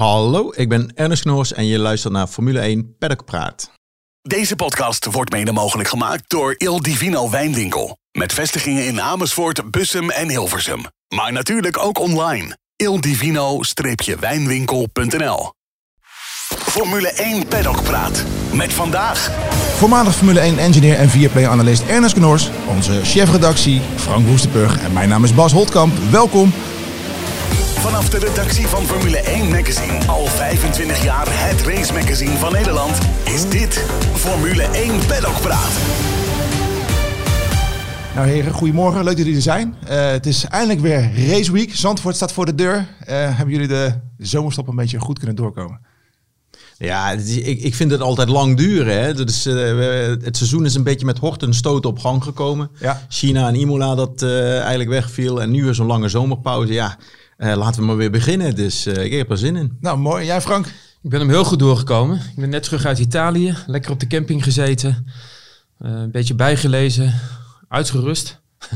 Hallo, ik ben Ernest Knoors en je luistert naar Formule 1 Paddock Praat. Deze podcast wordt mede mogelijk gemaakt door Il Divino Wijnwinkel. Met vestigingen in Amersfoort, Bussum en Hilversum. Maar natuurlijk ook online. ildivino-wijnwinkel.nl Formule 1 Paddock Praat. Met vandaag... Voormalig Formule 1 engineer en 4P-analyst Ernest Knoors, onze chefredactie Frank Woestenburg en mijn naam is Bas Holtkamp. Welkom. Vanaf de redactie van Formule 1 Magazine, al 25 jaar het race magazine van Nederland, is dit Formule 1 Paddock Praat. Nou heren, goedemorgen. Leuk dat jullie er zijn. Eh, het is eindelijk weer Race Week. Zandvoort staat voor de deur. Eh, hebben jullie de zomerstop een beetje goed kunnen doorkomen? Ja, ik, ik vind het altijd lang duren. Hè? Dus, eh, het seizoen is een beetje met horten en stoten op gang gekomen. Ja. China en Imola dat eh, eigenlijk wegviel. En nu weer zo'n lange zomerpauze. Ja, eh, laten we maar weer beginnen. Dus eh, ik heb er zin in. Nou, mooi. Jij Frank? Ik ben hem heel goed doorgekomen. Ik ben net terug uit Italië, lekker op de camping gezeten, eh, een beetje bijgelezen, uitgerust.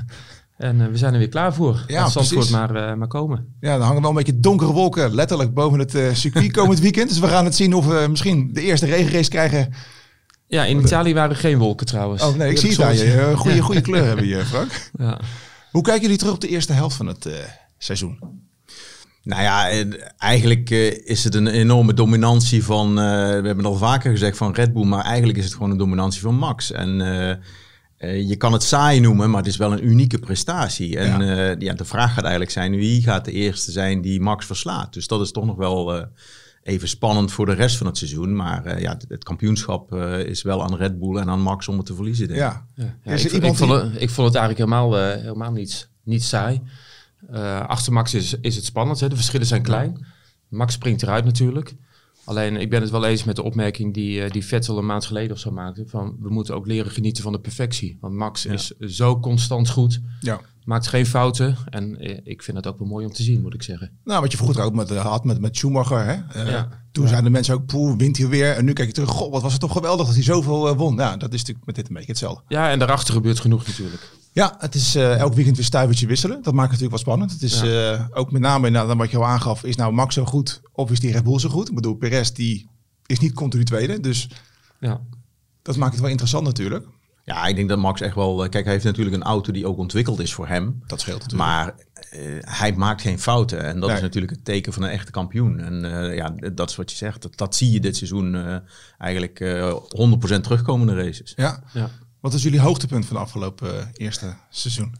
en eh, we zijn er weer klaar voor. Ja, Laat Zandvoort precies. maar, eh, maar komen. Ja, er hangen wel een beetje donkere wolken letterlijk boven het circuit komend weekend. Dus we gaan het zien of we misschien de eerste regenrace krijgen. Ja, in Italië waren er geen wolken trouwens. Oh nee, ik zie het aan je. Goede, goede kleur hebben we hier, Frank. Ja. Hoe kijken jullie terug op de eerste helft van het eh, seizoen? Nou ja, eigenlijk eh, is het een enorme dominantie van, eh, we hebben het al vaker gezegd, van Red Bull. Maar eigenlijk is het gewoon een dominantie van Max. En eh, eh, je kan het saai noemen, maar het is wel een unieke prestatie. En Ja. de vraag gaat eigenlijk zijn, wie gaat de eerste zijn die Max verslaat? Dus dat is toch nog wel eh, even spannend voor de rest van het seizoen. Maar eh, ja, het, kampioenschap eh, is wel aan Red Bull en aan Max om het te verliezen. denk ik. Ja. Ja, ik, ik, vond het, ik vond het eigenlijk helemaal, eh, helemaal niet, niet saai. Eh, achter Max is, is het spannend, hè? de verschillen zijn klein. Max springt eruit natuurlijk. Alleen ik ben het wel eens met de opmerking die, eh, die Vettel een maand geleden of zo maakte. Van we moeten ook leren genieten van de perfectie. Want Max is zo constant goed. ja. Maakt geen fouten. En eh, ik vind het ook wel mooi om te zien, moet ik zeggen. Nou, wat je vroeger ook met, eh, had met, met Schumacher. Hè? Eh, Ja. Toen zeiden de mensen ook, poeh, wint hij weer. En nu kijk je terug, god, wat was het toch geweldig dat hij zoveel won. Ja, dat is natuurlijk met dit een beetje hetzelfde. Ja, en daarachter gebeurt genoeg natuurlijk. Ja, het is eh, elk weekend weer stuivertje wisselen. Dat maakt het natuurlijk wel spannend. Het is ook met name inderdaad wat je al aangaf. Is nou Max zo goed of is die Red Bull zo goed? Ik bedoel, Perez die is niet continu tweede. Dus Ja. dat maakt het wel interessant natuurlijk. Ja, ik denk dat Max echt wel... eh, Kijk, hij heeft natuurlijk een auto die ook ontwikkeld is voor hem. Dat scheelt natuurlijk. Maar eh, hij maakt geen fouten. En dat Nee. is natuurlijk het teken van een echte kampioen. En eh, ja, dat is wat je zegt. Dat, dat zie je dit seizoen eh, eigenlijk eh 100% terugkomen in de races. ja. ja. Wat is jullie hoogtepunt van de afgelopen eerste seizoen?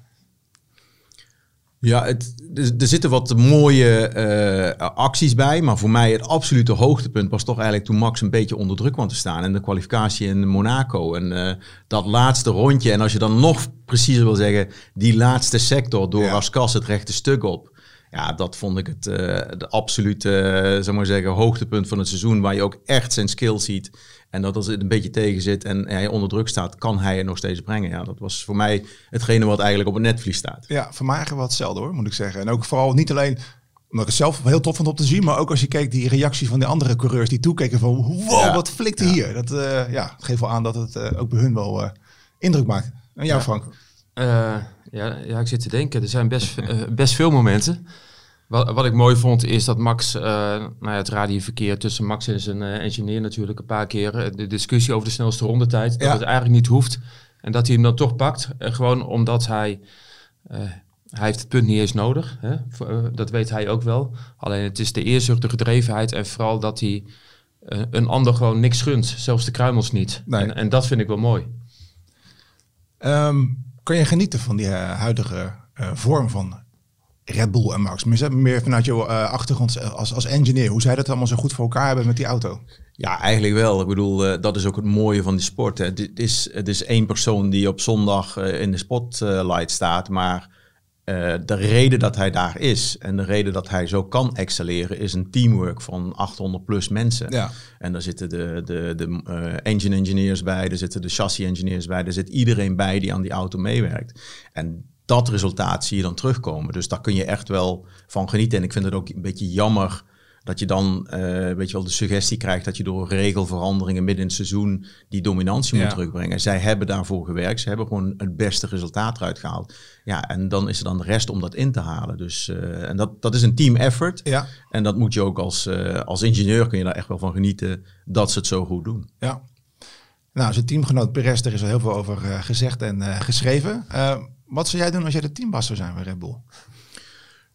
Ja, het, er, zitten wat mooie eh, acties bij. Maar voor mij het absolute hoogtepunt was toch eigenlijk toen Max een beetje onder druk kwam te staan. En de kwalificatie in Monaco. En eh, dat laatste rondje. En als je dan nog preciezer wil zeggen, die laatste sector door Ja. Raskas het rechte stuk op. Ja, dat vond ik het eh, de absolute, zeg maar zeggen, hoogtepunt van het seizoen. Waar je ook echt zijn skill ziet. En dat als het een beetje tegen zit en hij onder druk staat, kan hij het nog steeds brengen. Ja, dat was voor mij hetgene wat eigenlijk op het netvlies staat. Ja, voor mij eigenlijk wel hetzelfde hoor, moet ik zeggen. En ook vooral niet alleen omdat ik het zelf heel tof vond om te zien, maar ook als je keek die reactie van de andere coureurs die toekeken van wow, Ja. wat flikte hier. Dat eh, ja, het geeft wel aan dat het eh, ook bij hun wel eh, indruk maakt. En jou Frank? Eh, ja, ja, ik zit te denken. Er zijn best, best veel momenten. Wat, wat ik mooi vond is dat Max, eh nou ja, het radioverkeer tussen Max en zijn eh, engineer natuurlijk een paar keer, eh, de discussie over de snelste rondetijd, dat het eigenlijk niet hoeft. En dat hij hem dan toch pakt, gewoon omdat hij, hij heeft het punt niet eens nodig. Hè? Dat weet hij ook wel. Alleen het is de eerzucht, de gedrevenheid en vooral dat hij een ander gewoon niks gunt, zelfs de kruimels niet. Nee. En, en dat vind ik wel mooi. Ehm, kan je genieten van die huidige vorm van Red Bull en Max? Meer, meer vanuit jouw eh, achtergrond als, als engineer. Hoe zij dat allemaal zo goed voor elkaar hebben met die auto? Ja, eigenlijk wel. Ik bedoel, eh, dat is ook het mooie van die sport. Hè. Het, is, het is één persoon die op zondag eh, in de spotlight staat, maar de reden dat hij daar is en de reden dat hij zo kan excelleren is een teamwork van 800 plus mensen. Ja. En daar zitten de, de, de engine engineers bij, er zitten de chassis engineers bij, er zit iedereen bij die aan die auto meewerkt. En dat resultaat zie je dan terugkomen. Dus daar kun je echt wel van genieten. En ik vind het ook een beetje jammer dat je dan, eh, weet je wel, de suggestie krijgt dat je door regelveranderingen midden in het seizoen die dominantie moet terugbrengen. Zij hebben daarvoor gewerkt. Ze hebben gewoon het beste resultaat eruit gehaald. Ja, en dan is er dan de rest om dat in te halen. Dus, eh, en dat, dat is een team effort. Ja, En dat moet je ook als, eh, als ingenieur kun je daar echt wel van genieten dat ze het zo goed doen. ja. Nou, zijn teamgenoot Perez, daar is al heel veel over gezegd en geschreven. Wat zou jij doen als jij de teambaas zou zijn bij Red Bull?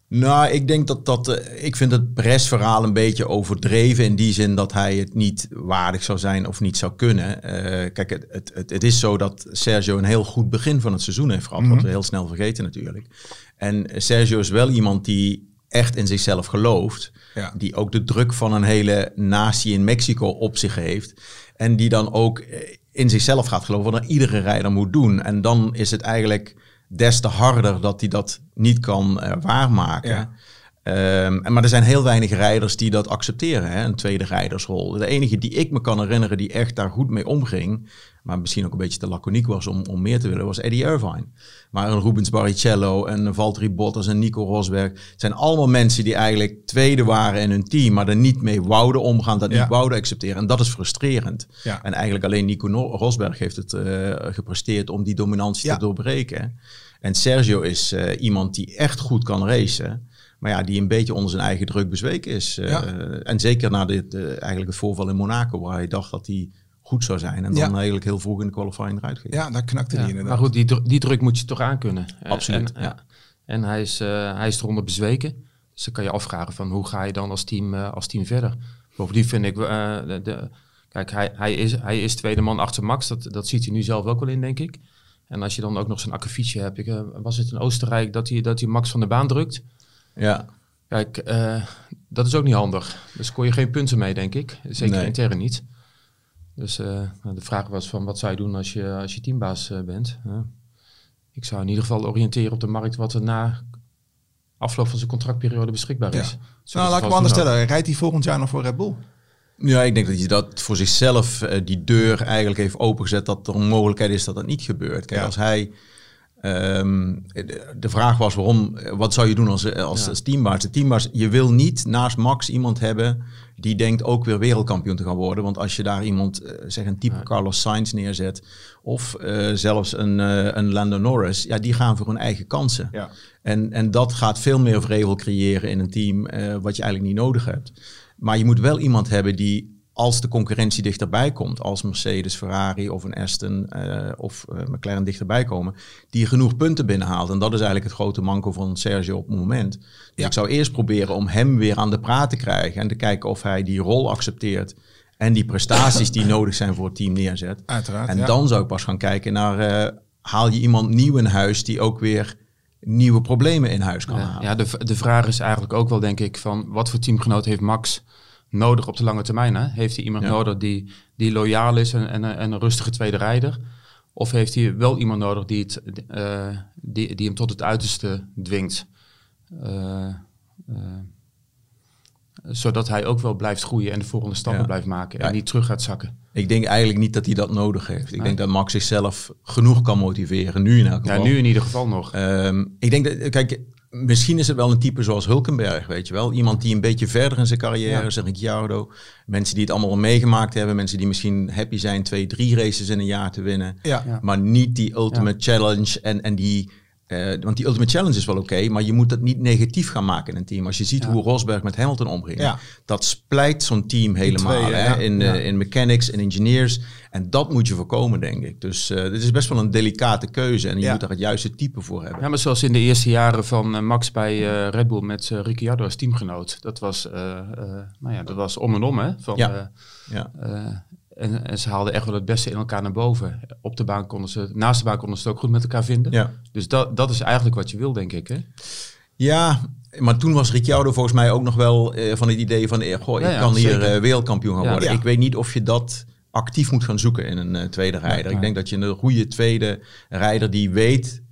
Nou, ik denk dat dat. eh, ik vind het Perez-verhaal een beetje overdreven. In die zin dat hij het niet waardig zou zijn of niet zou kunnen. Eh, kijk, het, het, het, is zo dat Sergio een heel goed begin van het seizoen heeft gehad. Wat we heel snel vergeten natuurlijk. En Sergio is wel iemand die echt in zichzelf gelooft. Ja. Die ook de druk van een hele natie in Mexico op zich heeft. En die dan ook eh, in zichzelf gaat geloven wat er iedere rijder moet doen. En dan is het eigenlijk des te harder dat hij dat niet kan eh, waarmaken. Ehm, en- maar er zijn heel weinig rijders die dat accepteren, hè, een tweede rijdersrol. De enige die ik me kan herinneren die echt daar goed mee omging, maar misschien ook een beetje te laconiek was om, om meer te willen, was Eddie Irvine. Maar een Rubens Barrichello, een Valtteri Bottas en Nico Rosberg, zijn allemaal mensen die eigenlijk tweede waren in hun team, maar er niet mee wouden omgaan, dat Ja. niet wouden accepteren. En dat is frustrerend. Ja. En eigenlijk alleen Nico No- Rosberg heeft het eh, gepresteerd om die dominantie Ja. te doorbreken. En Sergio is eh, iemand die echt goed kan racen. Maar ja, die een beetje onder zijn eigen druk bezweken is. Eh, Ja. En zeker na dit, eh, eigenlijk het voorval in Monaco, waar hij dacht dat hij goed zou zijn. En dan Ja. eigenlijk heel vroeg in de qualifying eruit ging. Ja, daar knakte Ja, hij inderdaad. maar goed, die, dru- die druk moet je toch aankunnen. En- Absoluut, En, ja. en hij, is, eh, hij is eronder bezweken. Dus dan kan je afvragen van hoe ga je dan als team, eh, als team verder. Bovendien vind ik... eh, de, de- kijk, hij, hij, is, hij is tweede man achter Max. Dat, dat ziet hij nu zelf ook wel in, denk ik. En als je dan ook nog zo'n akkefietje hebt. Ik, eh, was het in Oostenrijk dat hij, dat hij Max van de baan drukt? Ja. Kijk, eh, dat is ook niet handig. Dus scoor je geen punten mee, denk ik. Zeker Nee. intern niet. Dus eh, nou, de vraag was van wat zou je doen als je, als je teambaas eh, bent? Ik zou in ieder geval oriënteren op de markt wat er na afloop van zijn contractperiode beschikbaar is. Zodat Nou, laat ik hem anders stellen. Rijdt hij volgend jaar nog voor Red Bull? ja, ik denk dat je dat voor zichzelf die deur eigenlijk heeft opengezet dat er een mogelijkheid is dat dat niet gebeurt. Kijk, Ja. als hij... ehm, de, vraag was waarom, wat zou je doen als, als, Ja. als teambaas? De teambaas, je wil niet naast Max iemand hebben die denkt ook weer wereldkampioen te gaan worden. Want als je daar iemand, eh, zeg een type Ja. Carlos Sainz neerzet, of eh, zelfs een, eh, een Lando Norris, ja, die gaan voor hun eigen kansen. Ja. En, en dat gaat veel meer vrevel creëren in een team, wat je eigenlijk niet nodig hebt. Maar je moet wel iemand hebben die, als de concurrentie dichterbij komt, als Mercedes, Ferrari of een Aston eh, of eh, McLaren dichterbij komen, die genoeg punten binnenhaalt. En dat is eigenlijk het grote manco van Sergio op het moment. Dus Ja. ik zou eerst proberen om hem weer aan de praat te krijgen en te kijken of hij die rol accepteert en die prestaties die nodig zijn voor het team neerzet. Uiteraard. En ja. dan zou ik pas gaan kijken naar, eh, haal je iemand nieuw in huis die ook weer nieuwe problemen in huis kan Ja, halen. ja de, de vraag is eigenlijk ook wel, denk ik, van wat voor teamgenoot heeft Max nodig op de lange termijn? Hè? Heeft hij iemand Ja. nodig die, die loyaal is en, en, en een rustige tweede rijder? Of heeft hij wel iemand nodig die, het, eh, die, die hem tot het uiterste dwingt? Eh, eh, zodat hij ook wel blijft groeien en de volgende stappen Ja. blijft maken Ja. en niet terug gaat zakken. Ik denk eigenlijk niet dat hij dat nodig heeft. Ik Nee. denk dat Max zichzelf genoeg kan motiveren, nu in elk Ja, geval. nu in ieder geval nog. Ehm, ik denk dat, kijk, misschien is het wel een type zoals Hulkenberg, weet je wel. Iemand die een beetje verder in zijn carrière Ja. is, een Ricciardo. Mensen die het allemaal al meegemaakt hebben. Mensen die misschien happy zijn twee, drie races in een jaar te winnen. Ja. Maar niet die ultimate challenge en, en die... eh, want die ultimate challenge is wel oké, maar je moet dat niet negatief gaan maken in een team. Als je ziet Ja. hoe Rosberg met Hamilton omging, Ja. dat splijt zo'n team helemaal. twee, hè? ja. In, Ja. eh, in mechanics en engineers. En dat moet je voorkomen, denk ik. Dus eh dit is best wel een delicate keuze. En je Ja. moet daar het juiste type voor hebben. Ja, maar zoals in de eerste jaren van Max bij eh, Red Bull met Ricciardo als teamgenoot. Dat was, eh, eh, nou ja, dat was om en om, hè? Van, Ja. En, en ze haalden echt wel het beste in elkaar naar boven. Op de baan konden ze, naast de baan konden ze het ook goed met elkaar vinden. Ja. Dus dat, dat is eigenlijk wat je wil, denk ik, hè? ja, maar toen was Ricciardo volgens mij ook nog wel eh, van het idee van... eh, goh, ik ja, kan hier eh, wereldkampioen gaan worden. Ik weet niet of je dat actief moet gaan zoeken in een tweede rijder. Ik denk dat je een goede tweede rijder die weet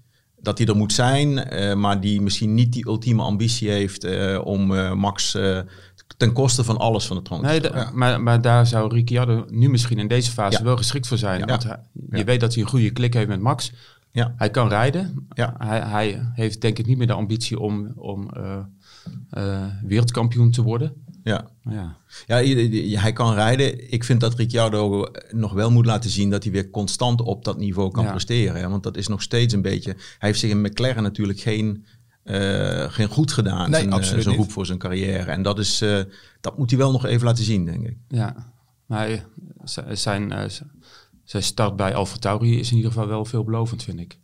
dat hij er moet zijn... maar die misschien niet die ultieme ambitie heeft om Max... ten koste van alles van de troon te Nee, maar, maar daar zou Ricciardo nu misschien in deze fase Ja. wel geschikt voor zijn. Want hij- je weet dat hij een goede klik heeft met Max. Ja. Hij kan rijden. Ja. Hij, hij heeft denk ik niet meer de ambitie om, om eh, eh, wereldkampioen te worden. Ja. Ja. Ja, hij kan rijden. Ik vind dat Ricciardo nog wel moet laten zien dat hij weer constant op dat niveau kan Ja. presteren. Hè? Want dat is nog steeds een beetje. Hij heeft zich in McLaren natuurlijk geen, geen goed gedaan. Nee, zijn, eh, absoluut zijn niet. roep voor zijn carrière. En dat, is, eh, dat moet hij wel nog even laten zien, denk ik. Ja, maar eh, zijn, eh, zijn start bij Alfa Tauri is in ieder geval wel veelbelovend, vind ik.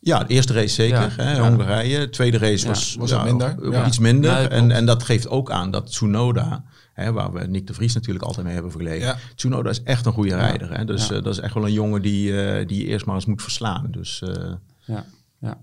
Ja, de eerste race zeker, Ja, hè, ja. Hongarije. De tweede race Ja, was, was wat minder. iets minder. Nee, en, en dat geeft ook aan dat Tsunoda, hè, waar we Nick de Vries natuurlijk altijd mee hebben vergeleken. Ja. Tsunoda is echt een goede rijder. Hè? Dus Ja. eh, dat is echt wel een jongen die, eh, die je eerst maar eens moet verslaan. Dus, eh, Ja, ja.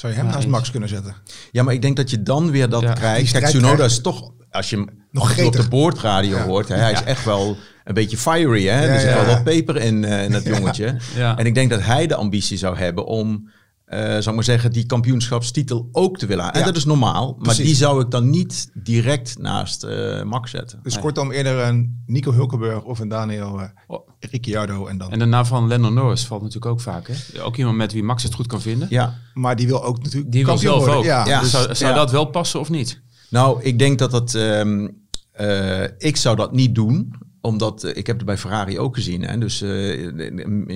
Zou je hem Ja, naast. Max kunnen zetten? ja, maar ik denk dat je dan weer dat krijgt. Kijk, Tsunoda is toch, als je hem Nog op de boordradio Ja. hoort, hè, hij is echt wel een beetje fiery. Hè? Ja, er zit ja. wel wat peper in, eh, in dat jongetje. Ja. En ik denk dat hij de ambitie zou hebben om, eh zou ik maar zeggen, die kampioenschapstitel ook te willen. En Ja. dat is normaal, maar die zou ik dan niet direct naast eh, Max zetten. Dus Nee. kortom eerder een Nico Hulkenberg of een Daniel eh, Oh. Ricciardo en dan. En daarna van Lennon Norris valt natuurlijk ook vaak. Hè? Ook iemand met wie Max het goed kan vinden. Ja, maar die wil ook natuurlijk Die wil kampioen zelf worden. ook. Ja, Ja. dus- zou zou ja. dat wel passen of niet? Nou, ik denk dat dat. ehm, eh, ik zou dat niet doen, omdat eh, ik heb het bij Ferrari ook gezien. Hè? Dus eh,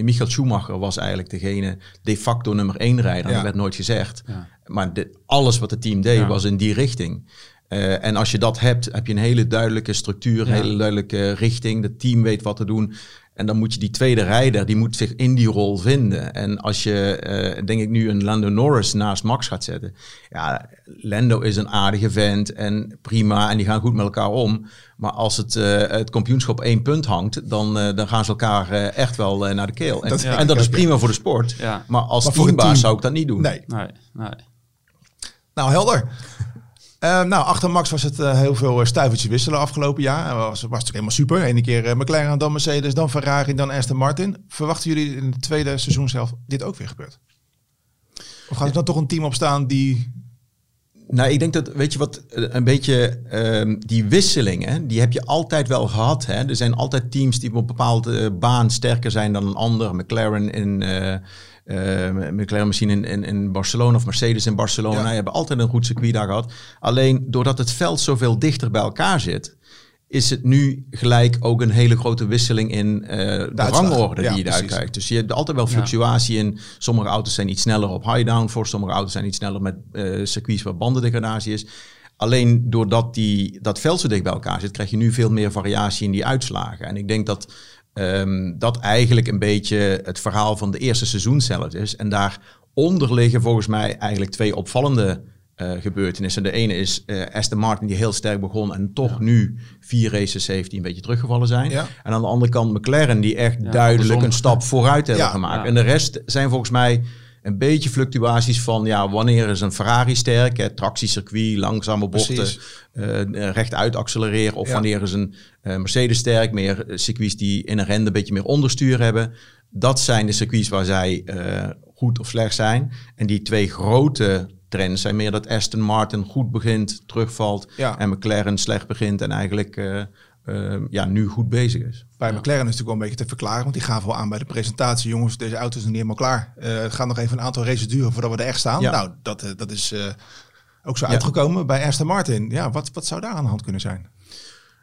Michael Schumacher was eigenlijk degene de facto nummer één rijder. Ja. Dat werd nooit gezegd. Ja. Maar dit- alles wat het team deed Ja. was in die richting. En als je dat hebt, heb je een hele duidelijke structuur, een hele duidelijke richting. Het team weet wat te doen. En dan moet je die tweede rijder, die moet zich in die rol vinden. En als je, eh, denk ik, nu een Lando Norris naast Max gaat zetten. Ja, Lando is een aardige vent en prima. En die gaan goed met elkaar om. Maar als het, eh, het kampioenschap één punt hangt, dan, eh, dan gaan ze elkaar eh, echt wel eh, naar de keel. En Dat en dat is prima voor de sport. Ja. Maar als Maar teambaas team- zou ik dat niet doen. Nee. Nee, nee. Nou, helder. Eh, nou, achter Max was het eh, heel veel eh, stuivertjes wisselen afgelopen jaar. Was, was natuurlijk helemaal super. Eén keer McLaren, dan Mercedes, dan Ferrari, dan Aston Martin. Verwachten jullie in het tweede seizoen zelf dit ook weer gebeurt? Of gaat er dan toch een team opstaan die... Nou, ik denk dat, weet je wat, een beetje ehm, die wisselingen, die heb je altijd wel gehad. Hè? Er zijn altijd teams die op een bepaalde baan sterker zijn dan een ander. McLaren in, McLaren misschien in, in, in Barcelona of Mercedes in Barcelona. Ja. Hebben altijd een goed circuit daar gehad. Alleen doordat het veld zoveel dichter bij elkaar zit, is het nu gelijk ook een hele grote wisseling in eh, de, rangorde Ja, die je daar precies. krijgt. Dus je hebt altijd wel fluctuatie in. Sommige auto's zijn iets sneller op high downforce, sommige auto's zijn iets sneller met eh, circuits waar bandendegradatie is. Alleen doordat die, dat veld zo dicht bij elkaar zit, krijg je nu veel meer variatie in die uitslagen. En ik denk dat ehm, dat eigenlijk een beetje het verhaal van de eerste seizoen zelf is. En daaronder liggen volgens mij eigenlijk twee opvallende eh, gebeurtenissen. De ene is eh, Aston Martin die heel sterk begon en toch nu vier races heeft die een beetje teruggevallen zijn. Ja. En aan de andere kant McLaren die echt Ja, duidelijk een stap vooruit hebben gemaakt. En de rest zijn volgens mij een beetje fluctuaties van ja, wanneer is een Ferrari sterk, hè, tractiecircuit, langzame bochten, Precies. eh, rechtuit accelereren. Of Ja. wanneer is een eh, Mercedes sterk, meer eh, circuits die in een rende een beetje meer onderstuur hebben. Dat zijn de circuits waar zij eh, goed of slecht zijn. En die twee grote trends zijn meer dat Aston Martin goed begint, terugvalt. Ja. En McLaren slecht begint en eigenlijk eh, eh, ja, nu goed bezig is. Bij McLaren is natuurlijk wel een beetje te verklaren. Want die gaven wel aan bij de presentatie. Jongens, deze auto is nog niet helemaal klaar. Eh, het gaat nog even een aantal races duren voordat we er echt staan. Ja. Nou, dat, eh, dat is eh, ook zo Ja. uitgekomen bij Aston Martin. Ja, wat, wat zou daar aan de hand kunnen zijn?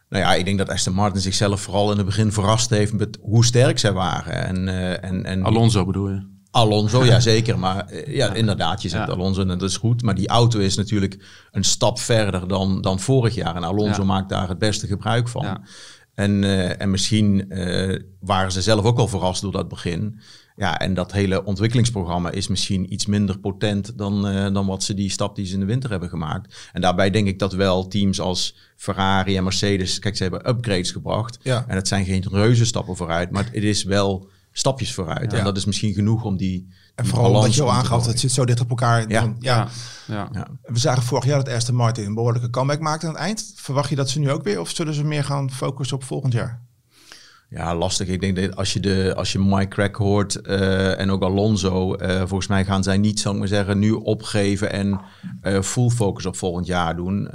Nou ja, ik denk dat Aston Martin zichzelf vooral in het begin verrast heeft met hoe sterk zij waren. En, eh, en, en Alonso bedoel je? Alonso, ja zeker. Maar eh, ja, inderdaad, je zegt Ja. Alonso en dat is goed. Maar die auto is natuurlijk een stap verder dan, dan vorig jaar. En Alonso Ja. maakt daar het beste gebruik van. En, eh, en misschien eh, waren ze zelf ook al verrast door dat begin. Ja, en dat hele ontwikkelingsprogramma is misschien iets minder potent dan, eh, dan wat ze die stap die ze in de winter hebben gemaakt. En daarbij denk ik dat wel teams als Ferrari en Mercedes, kijk, ze hebben upgrades gebracht. Ja. En het zijn geen reuze stappen vooruit, maar het is wel stapjes vooruit. Ja. En dat is misschien genoeg om die. En vooral omdat je al aangaf, het zit zo dicht op elkaar. Ja. Dan- ja. ja. Ja. We zagen vorig jaar dat Aston Martin een behoorlijke comeback maakte aan het eind. Verwacht je dat ze nu ook weer? Of zullen ze meer gaan focussen op volgend jaar? Ja, lastig. Ik denk dat als je, de, als je Mike Crack hoort eh, en ook Alonso, eh, volgens mij gaan zij niet, zou ik maar zeggen, nu opgeven en eh, full focus op volgend jaar doen.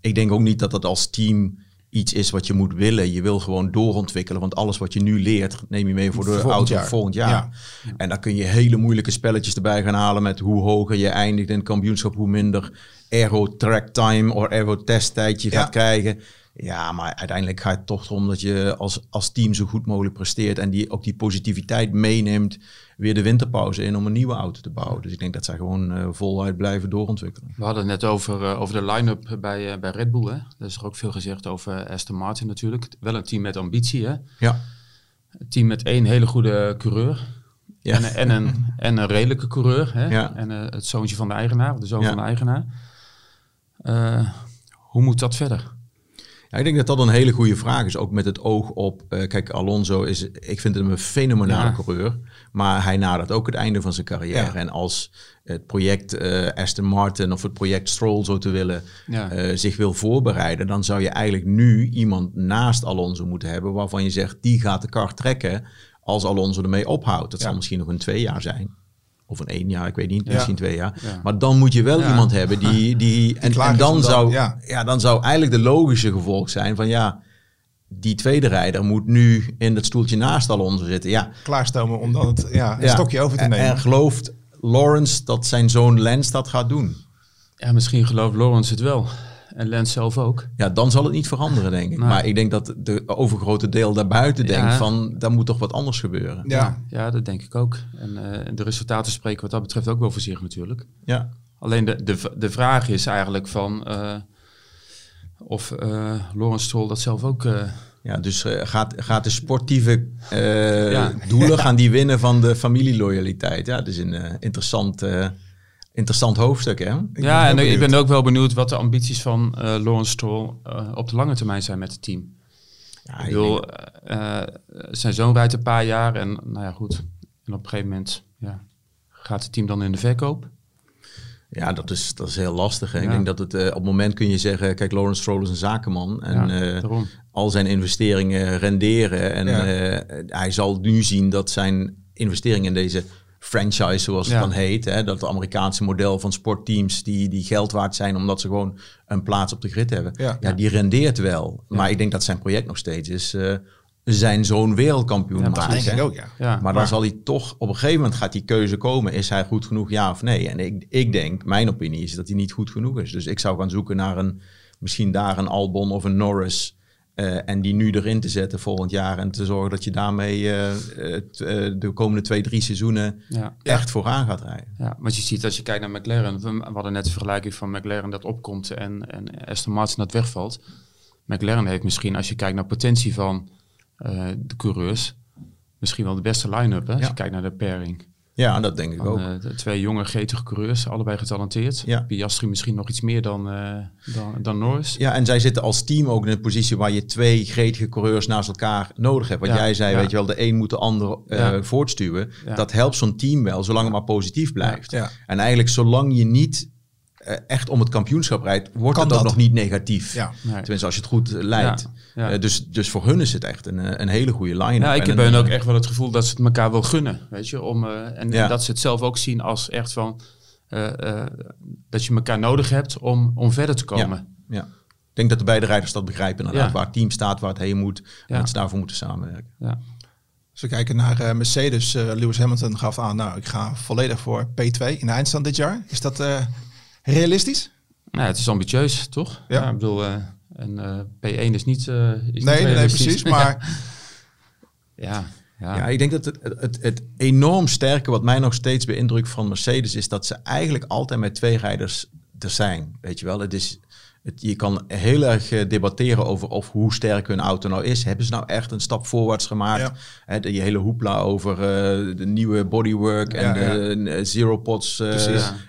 Ik denk ook niet dat dat als team iets is wat je moet willen. Je wil gewoon doorontwikkelen, want alles wat je nu leert, neem je mee voor de Volgend auto jaar. volgend jaar. Ja. En dan kun je hele moeilijke spelletjes erbij gaan halen met hoe hoger je eindigt in het kampioenschap, hoe minder aero track time of aero testtijd je Ja. gaat krijgen. Ja, maar uiteindelijk gaat het toch erom dat je als, als team zo goed mogelijk presteert en die ook die positiviteit meeneemt weer de winterpauze in om een nieuwe auto te bouwen. Dus ik denk dat zij gewoon eh, voluit blijven doorontwikkelen. We hadden het net over, eh, over de line-up bij, eh, bij Red Bull. Hè? Er is er ook veel gezegd over Aston Martin natuurlijk. Wel een team met ambitie. Hè? Ja. Een team met één hele goede coureur. Ja. En, en, een, en een redelijke coureur. Hè? Ja. En het zoontje van de eigenaar, de zoon Ja. van de eigenaar. Hoe moet dat verder? Ja, ik denk dat dat een hele goede vraag is, ook met het oog op... eh, kijk, Alonso is, ik vind hem een fenomenale Ja. coureur, maar hij nadert ook het einde van zijn carrière. Ja. En als het project eh, Aston Martin of het project Stroll, zo te willen, Ja. eh, zich wil voorbereiden... dan zou je eigenlijk nu iemand naast Alonso moeten hebben waarvan je zegt, die gaat de kar trekken als Alonso ermee ophoudt. Dat zal misschien nog een twee jaar zijn. Of een één jaar, ik weet niet, Ja. misschien twee jaar. Ja. Maar dan moet je wel Ja. iemand hebben die... die en, en dan, zou, ja. ja. dan zou eigenlijk de logische gevolg zijn van ja, die tweede rijder moet nu in dat stoeltje naast Alonso zitten. Ja, Klaarstomen om dan het ja, een ja. stokje over te En- nemen. En gelooft Lawrence dat zijn zoon Lance dat gaat doen? Ja, misschien gelooft Lawrence het wel. En Lens zelf ook. Ja, dan zal het niet veranderen, denk ik. Maar ik denk dat de overgrote deel daarbuiten Ja. denkt van, daar moet toch wat anders gebeuren. ja. Ja, dat denk ik ook. En eh, de resultaten spreken wat dat betreft ook wel voor zich natuurlijk. Ja, Alleen de, de, de vraag is eigenlijk van eh, of eh Lawrence Stroll dat zelf ook... eh, ja dus eh, gaat, gaat de sportieve eh, Ja. doelen gaan die winnen van de familieloyaliteit? Ja, dat is een eh, interessant, eh, interessant hoofdstuk, hè? Ik ja, en ik ben ook wel benieuwd wat de ambities van eh Lawrence Stroll eh, op de lange termijn zijn met het team. Ja, ik bedoel, eh, zijn zoon rijdt een paar jaar en nou ja, goed. En op een gegeven moment ja, gaat het team dan in de verkoop. Ja, dat is, dat is heel lastig. Hè? Ik denk dat het op het moment kun je zeggen, kijk, Lawrence Stroll is een zakenman. En Ja, al zijn investeringen renderen. En Ja. hij zal nu zien dat zijn investeringen in deze franchise, zoals het Ja. dan heet, hè, dat het Amerikaanse model van sportteams die, die geld waard zijn omdat ze gewoon een plaats op de grid hebben. Ja. Ja, die rendeert wel. Maar ik denk dat zijn project nog steeds is eh, zijn zoon wereldkampioen Ja, maken. Dat denk ik hè. ook, ja. Ja, Maar dan zal hij toch, op een gegeven moment gaat die keuze komen. Is hij goed genoeg, ja of nee? En ik, ik denk, mijn opinie is dat hij niet goed genoeg is. Dus ik zou gaan zoeken naar een, misschien daar een Albon of een Norris. Eh, en die nu erin te zetten volgend jaar. En te zorgen dat je daarmee eh, het, eh, de komende twee, drie seizoenen Ja. echt vooraan gaat rijden. Ja, want je ziet als je kijkt naar McLaren, we, we hadden net de vergelijking van McLaren dat opkomt en, en Aston Martin dat wegvalt. McLaren heeft misschien, als je kijkt naar potentie van eh, de coureurs, misschien wel de beste line-up. Hè? Als Ja. je kijkt naar de pairing. Ja, dat denk ik Van, ook. eh, de twee jonge, gretige coureurs, allebei getalenteerd. Ja. Piastri misschien nog iets meer dan, eh, dan, dan Norris. Ja, en zij zitten als team ook in een positie waar je twee gretige coureurs naast elkaar nodig hebt. Wat Ja, jij zei, ja. weet je wel, de een moet de ander eh, Ja. voortstuwen. Ja. Dat helpt zo'n team wel, zolang het maar positief blijft. Ja. En eigenlijk zolang je niet echt om het kampioenschap rijdt, wordt Kan het ook dat. nog niet negatief. Ja. Nee. Tenminste, als je het goed eh, leidt. Ja, ja. Eh, dus, dus voor hun is het echt een, eh, een hele goede line-up. Ja, ik heb hen ook eh, echt wel het gevoel dat ze het elkaar wel gunnen. Weet je? Om, eh, en, Ja. en dat ze het zelf ook zien als echt van... eh, eh, dat je elkaar nodig hebt om, om verder te komen. Ja. Ik denk dat de beide rijders dat begrijpen. Inderdaad, Ja. waar het team staat, waar het heen moet. En dat ze daarvoor moeten samenwerken. Ja. Als we kijken naar eh, Mercedes, eh, Lewis Hamilton gaf aan, nou, ik ga volledig voor P2 in de eindstand dit jaar. Is dat eh, realistisch? Nou, het is ambitieus, toch? Ja. ik bedoel, eh, en eh, P1 is niet. eh, is niet Nee, nee, precies. Maar ja, ja. Ja, ik denk dat het, het, het enorm sterke wat mij nog steeds beïndrukt van Mercedes is dat ze eigenlijk altijd met twee rijders er zijn. Weet je wel, het is, het, je kan heel erg eh, debatteren over of hoe sterk hun auto nou is. Hebben ze nou echt een stap voorwaarts gemaakt? Ja. Je hele hoepla over eh, de nieuwe bodywork en Ja, de eh, zero pods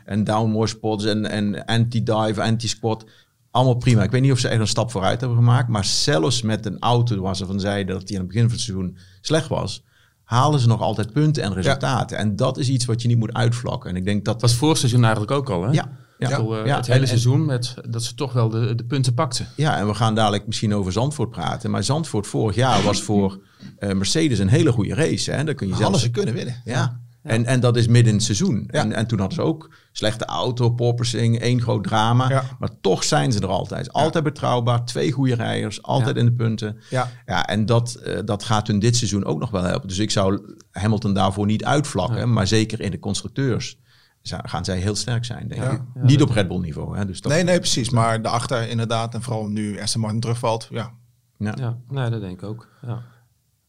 en downwash pods en, en anti-dive, anti-squat. Allemaal prima. Ik weet niet of ze echt een stap vooruit hebben gemaakt. Maar zelfs met een auto waar ze van zeiden dat die aan het begin van het seizoen slecht was, halen ze nog altijd punten en resultaten. En dat is iets wat je niet moet uitvlakken. En ik denk dat Dat was vorig seizoen eigenlijk ook al, hè? Ja, ja, Ik bedoel, eh, ja. het hele En- seizoen met dat ze toch wel de, de punten pakten. Ja, en we gaan dadelijk misschien over Zandvoort praten. Maar Zandvoort vorig jaar was voor eh, Mercedes een hele goede race. Hè? Dan kun je hadden zelfs ze kunnen winnen. Ja. En, en dat is midden in het seizoen. Ja. En, en toen hadden ze ook slechte auto, porpoising, één groot drama. Ja. Maar toch zijn ze er altijd. Altijd betrouwbaar, twee goede rijders, altijd Ja. in de punten. Ja. Ja, en dat, eh, dat gaat hun dit seizoen ook nog wel helpen. Dus ik zou Hamilton daarvoor niet uitvlakken, Ja. maar zeker in de constructeurs. Gaan zij heel sterk zijn, denk Ja. ik. Ja, Niet op Red Bull niveau. Hè? Dus dat, Nee, nee, precies. Maar daarachter inderdaad, en vooral nu Aston Martin terugvalt. Ja. Ja. Ja, nee, dat denk ik ook. Ja.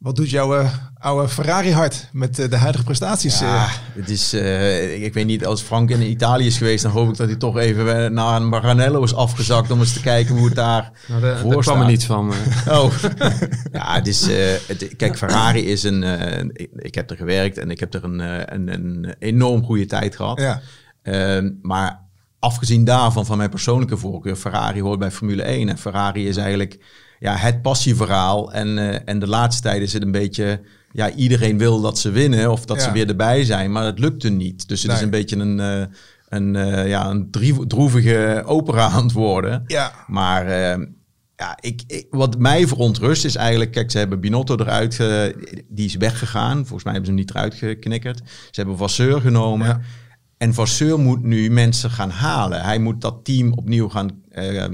Wat doet jouw eh, oude Ferrari-hart met eh, de huidige prestaties? Ja, eh? het is, eh, ik, ik weet niet, als Frank in Italië is geweest, dan hoop ik dat hij toch even naar een Maranello is afgezakt om eens te kijken hoe het daar Nou, daar, voor daar kwam er niet van. Oh, ja, het is, eh, het, kijk, Ferrari is een, eh, ik, ik heb er gewerkt en ik heb er een, een, een enorm goede tijd gehad. ja. Ehm, maar afgezien daarvan, van mijn persoonlijke voorkeur, Ferrari hoort bij Formule 1. En Ferrari is eigenlijk ja, het passieverhaal. En, eh, en de laatste tijd is het een beetje, ja, iedereen wil dat ze winnen of dat ze weer erbij zijn, maar het lukte niet. Dus het is een beetje een, eh, een, eh, ja, een drie- droevige opera aan het worden. Ja. Maar ja, ik, ik- wat mij verontrust is eigenlijk... Kijk, ze hebben Binotto eruit... Ge, die is weggegaan. Volgens mij hebben ze hem niet eruit geknikkerd. Ze hebben Vasseur genomen. Ja. En Vasseur moet nu mensen gaan halen. Hij moet dat team opnieuw gaan eh, eh,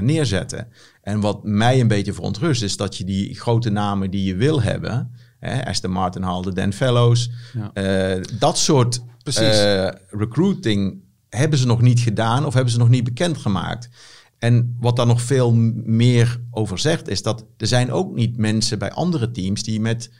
neerzetten. En wat mij een beetje verontrust is dat je die grote namen die je wil hebben... Hè, Aston Martin haalde Dan Fellows. Ja. eh, dat soort eh, recruiting hebben ze nog niet gedaan of hebben ze nog niet bekendgemaakt. En wat daar nog veel meer over zegt, is dat er zijn ook niet mensen bij andere teams die met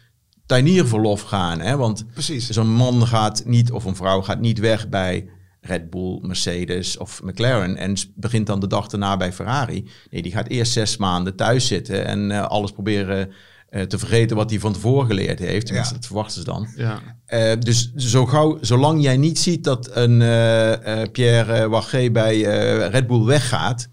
tuinierverlof gaan. Hè? Want zo'n man gaat niet, of een vrouw gaat niet weg bij Red Bull, Mercedes of McLaren en begint dan de dag daarna bij Ferrari. Nee, die gaat eerst zes maanden thuis zitten en eh, alles proberen eh, te vergeten wat hij van tevoren geleerd heeft. Tenminste, Ja. dat verwachten ze dan. Ja. Eh, dus zo gauw, zolang jij niet ziet dat een Pierre Waget bij Red Bull weggaat,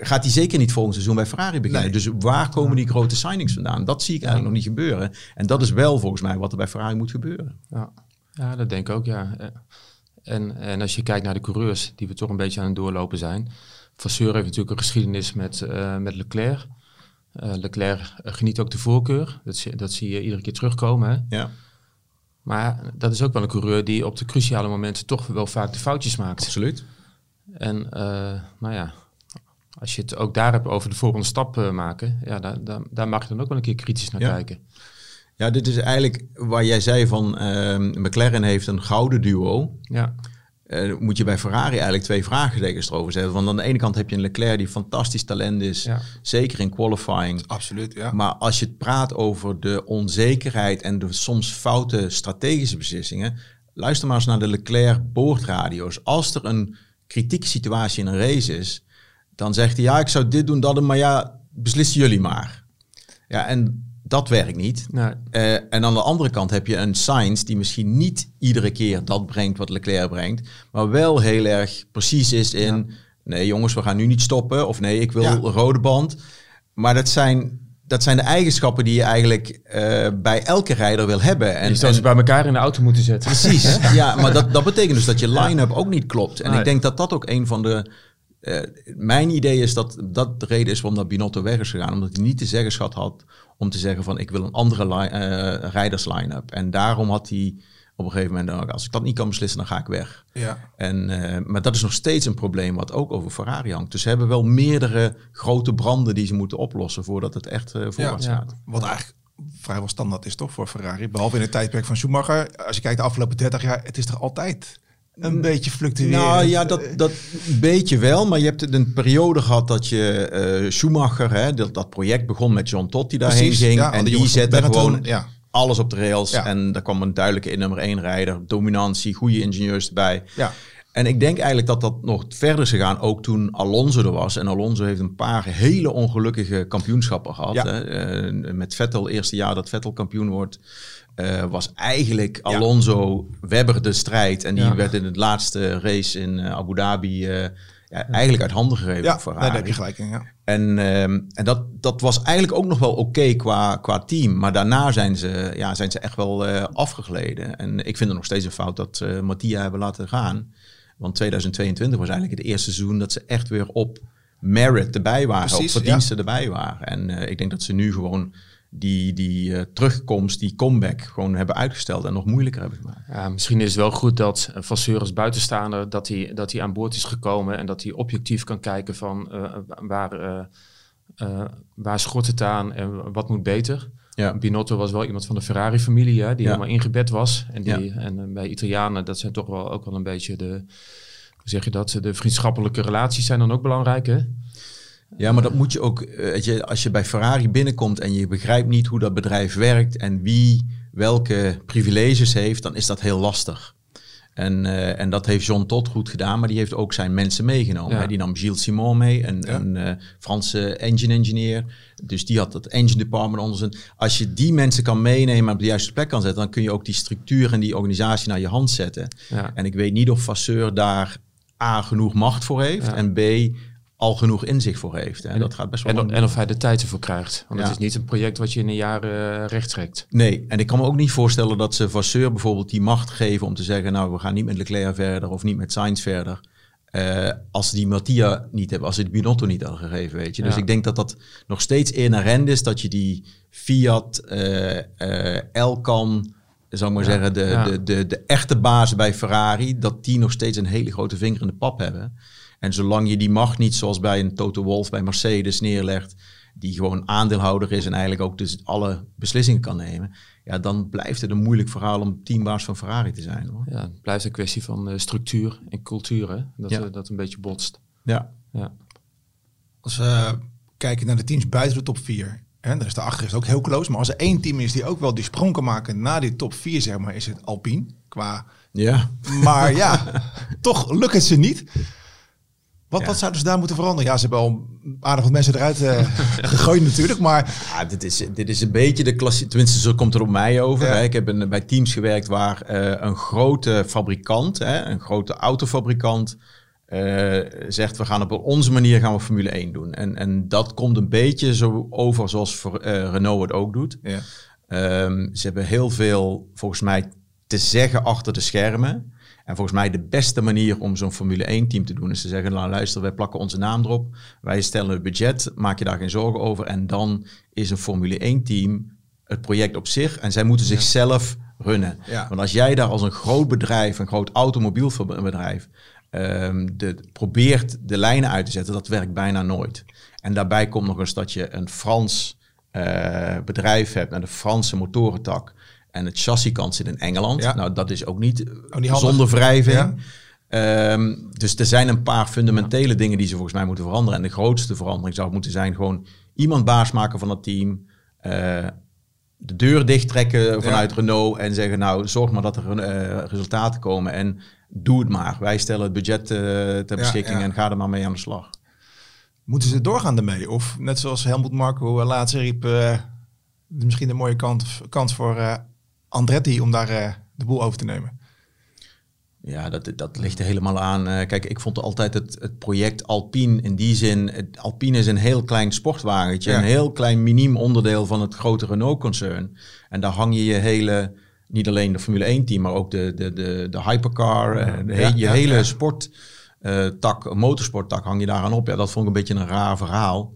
gaat hij zeker niet volgend seizoen bij Ferrari beginnen. Nee. Dus waar komen die grote signings vandaan? Dat zie ik eigenlijk nog niet gebeuren. En dat is wel volgens mij wat er bij Ferrari moet gebeuren. Ja. ja, dat denk ik ook, ja. En, en als je kijkt naar de coureurs, die we toch een beetje aan het doorlopen zijn. Vasseur heeft natuurlijk een geschiedenis met, eh, met Leclerc. Eh, Leclerc geniet ook de voorkeur. Dat, zie- dat zie je iedere keer terugkomen. Hè? Ja, Maar dat is ook wel een coureur die op de cruciale momenten toch wel vaak de foutjes maakt. absoluut. En eh, nou ja, als je het ook daar hebt over de volgende stap eh, maken, ja, daar, daar, daar mag je dan ook wel een keer kritisch naar Ja. kijken. Ja, dit is eigenlijk waar jij zei van ehm, McLaren heeft een gouden duo. Ja, Eh, moet je bij Ferrari eigenlijk twee vraagtekens erover zetten. Want aan de ene kant heb je een Leclerc die fantastisch talent is. Ja. Zeker in qualifying. Absoluut, ja. Maar als je het praat over de onzekerheid en de soms foute strategische beslissingen, luister maar eens naar de Leclerc boordradio's. Als er een kritieke situatie in een race is, dan zegt hij ja, ik zou dit doen, dat doen, maar ja, beslissen jullie maar. Ja, en dat werkt niet. Eh, en aan de andere kant heb je een Sainz die misschien niet iedere keer dat brengt wat Leclerc brengt, maar wel heel erg precies is in, nee jongens, we gaan nu niet stoppen, of nee, ik wil Ja. een rode band. Maar dat zijn, dat zijn de eigenschappen die je eigenlijk eh, bij elke rijder wil hebben. en, En, zou ze bij elkaar in de auto moeten zetten. Precies, ja, maar dat, dat betekent dus dat je line-up ook niet klopt. En Nee. ik denk dat dat ook een van de... eh, mijn idee is dat dat de reden is waarom dat Binotto weg is gegaan. Omdat hij niet de zeggenschap had om te zeggen van ik wil een andere li- eh, rijders line-up. En daarom had hij op een gegeven moment, als ik dat niet kan beslissen, dan ga ik weg. ja. En, eh, maar dat is nog steeds een probleem wat ook over Ferrari hangt. Dus ze hebben wel meerdere grote branden die ze moeten oplossen voordat het echt eh voorwaarts Ja. gaat. Wat eigenlijk vrijwel standaard is toch voor Ferrari. Behalve in het tijdperk van Schumacher. Als je kijkt de afgelopen 30 jaar, het is toch altijd een beetje fluctueren. Nou ja, dat, dat beetje wel. Maar je hebt een periode gehad dat je eh, Schumacher, hè, dat, dat project begon met John Todt die daarheen Precies, ging. ja, en die zette gewoon ja. alles op de rails. Ja. En daar kwam een duidelijke nummer één rijder, dominantie, goede ingenieurs erbij. Ja. En ik denk eigenlijk dat dat nog verder is gegaan, ook toen Alonso er was. En Alonso heeft een paar hele ongelukkige kampioenschappen gehad. Ja. Hè. Eh, met Vettel, eerste jaar dat Vettel kampioen wordt, eh, was eigenlijk Alonso Webber de strijd. En die Ja. werd in het laatste race in eh, Abu Dhabi eh, ja, eigenlijk uit handen gegeven Ja, voor Ferrari. daar heb je gelijk in. Ja. En, ehm, en dat, dat was eigenlijk ook nog wel oké qua, qua team. Maar daarna zijn ze, ja, zijn ze echt wel afgegleden. En ik vind het nog steeds een fout dat ze Mattia hebben laten gaan. Want 2022 was eigenlijk het eerste seizoen dat ze echt weer op merit erbij waren. Precies, op verdiensten erbij waren. En ik denk dat ze nu gewoon die, die eh, terugkomst, die comeback gewoon hebben uitgesteld en nog moeilijker hebben gemaakt. Ja, misschien is het wel goed dat uh, Vasseur als buitenstaander dat hij, dat hij aan boord is gekomen en dat hij objectief kan kijken van uh, waar, waar schort het aan en wat moet beter. Ja. Binotto was wel iemand van de Ferrari-familie, hè, die Ja. helemaal ingebed was. En, die, Ja. en eh, bij Italianen, dat zijn toch wel ook wel een beetje de, hoe zeg je dat, de vriendschappelijke relaties zijn dan ook belangrijk, hè? Ja, maar dat moet je ook, eh, weet je, als je bij Ferrari binnenkomt en je begrijpt niet hoe dat bedrijf werkt en wie welke privileges heeft, dan is dat heel lastig. En, eh, en dat heeft John Todt goed gedaan, maar die heeft ook zijn mensen meegenomen. Ja. hè. Die nam Gilles Simon mee, een, Ja. een eh, Franse engine engineer. Dus die had het engine department onder zijn. Als je die mensen kan meenemen en op de juiste plek kan zetten, dan kun je ook die structuur en die organisatie naar je hand zetten. Ja. En ik weet niet of Vasseur daar A, genoeg macht voor heeft en B, al genoeg inzicht voor heeft. En dat gaat best wel En, en of hij de tijd ervoor krijgt. Want Ja. het is niet een project wat je in een jaar eh recht trekt. Nee, en ik kan me ook niet voorstellen dat ze Vasseur bijvoorbeeld die macht geven om te zeggen, nou, we gaan niet met Leclerc verder of niet met Sainz verder. Eh, als die Mattia niet hebben, als ze die Binotto niet hadden gegeven, weet je. Dus Ja. ik denk dat dat nog steeds inherent is dat je die Fiat, eh eh Elkan, zou ik maar Ja, zeggen, de, de, de, de echte bazen bij Ferrari, dat die nog steeds een hele grote vinger in de pap hebben. En zolang je die macht niet, zoals bij een Toto Wolff bij Mercedes neerlegt, die gewoon aandeelhouder is en eigenlijk ook dus alle beslissingen kan nemen, ja, dan blijft het een moeilijk verhaal om teambaas van Ferrari te zijn. Hoor. Ja, het blijft een kwestie van eh, structuur en cultuur, hè? Dat, Ja. eh, dat een beetje botst. Ja, Ja. Als we kijken naar de teams buiten de top 4. En daar is de achter is ook heel close. Maar als er één team is die ook wel die sprong kan maken naar die top 4, zeg maar, is het Alpine. Qua. ja. Maar ja, toch lukt het ze niet. Wat, Ja. wat zouden ze daar moeten veranderen? Ja, ze hebben al aardig wat mensen eruit eh, gegooid natuurlijk. Maar Ja, dit, is, dit is een beetje de klassie. Tenminste, zo komt het op mij over. Ja. Hè. Ik heb een, bij teams gewerkt waar eh, een grote fabrikant, hè, een grote autofabrikant, eh, zegt: we gaan op onze manier gaan we Formule 1 doen. En, en dat komt een beetje zo over zoals voor, Renault het ook doet. ja, Ehm, ze hebben heel veel, volgens mij, te zeggen achter de schermen. En volgens mij de beste manier om zo'n Formule 1-team te doen is te zeggen, nou luister, wij plakken onze naam erop. Wij stellen het budget, maak je daar geen zorgen over. En dan is een Formule 1-team het project op zich. En zij moeten zichzelf runnen. Ja. Want als jij daar als een groot bedrijf, een groot automobielbedrijf, ehm, de, probeert de lijnen uit te zetten, dat werkt bijna nooit. En daarbij komt nog eens dat je een Frans eh, bedrijf hebt met een Franse motorentak. En het chassiskant zit in Engeland. Ja. Nou, dat is ook niet handig. zonder wrijving. Ja. Ehm, dus er zijn een paar fundamentele dingen die ze volgens mij moeten veranderen. En de grootste verandering zou moeten zijn gewoon iemand baas maken van het team. eh, de deur dicht trekken vanuit Renault en zeggen nou zorg maar dat er eh, resultaten komen en doe het maar. Wij stellen het budget eh, ter beschikking en ga er maar mee aan de slag. moeten ze doorgaan daarmee? Of net zoals Helmut Marko laatst riep, misschien een mooie kans, kans voor Andretti om daar eh, de boel over te nemen. Ja, dat, dat ligt er helemaal aan. Eh, kijk, ik vond altijd het, het project Alpine in die zin... Het, Alpine is een heel klein sportwagentje. Ja. Een heel klein miniem onderdeel van het grote Renault-concern. En daar hang je je hele... Niet alleen de Formule 1-team, maar ook de, de, de, de hypercar. eh, de Ja, je hele sporttak, motorsporttak hang je daaraan op. Ja, dat vond ik een beetje een raar verhaal.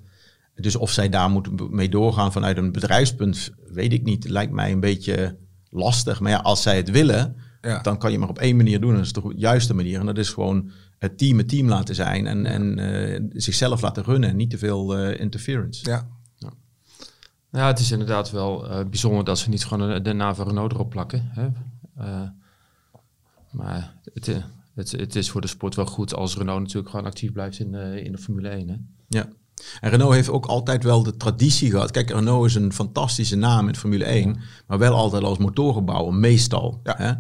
Dus of zij daar moeten mee doorgaan vanuit een bedrijfspunt, weet ik niet. Lijkt mij een beetje lastig. Maar ja, als zij het willen, Ja. dan kan je maar op één manier doen. Dat is de juiste manier. En dat is gewoon het team het team laten zijn. En, en eh, zichzelf laten runnen. En niet te veel eh, interference. Ja, Ja, het is inderdaad wel eh, bijzonder dat ze niet gewoon de, naam van Renault erop plakken. Hè? Eh, maar het, het, het is voor de sport wel goed als Renault natuurlijk gewoon actief blijft in, de in de Formule 1. Hè? Ja. En Renault heeft ook altijd wel de traditie gehad. Kijk, Renault is een fantastische naam in Formule 1, maar wel altijd als motorenbouwer, meestal. Ja. Hè?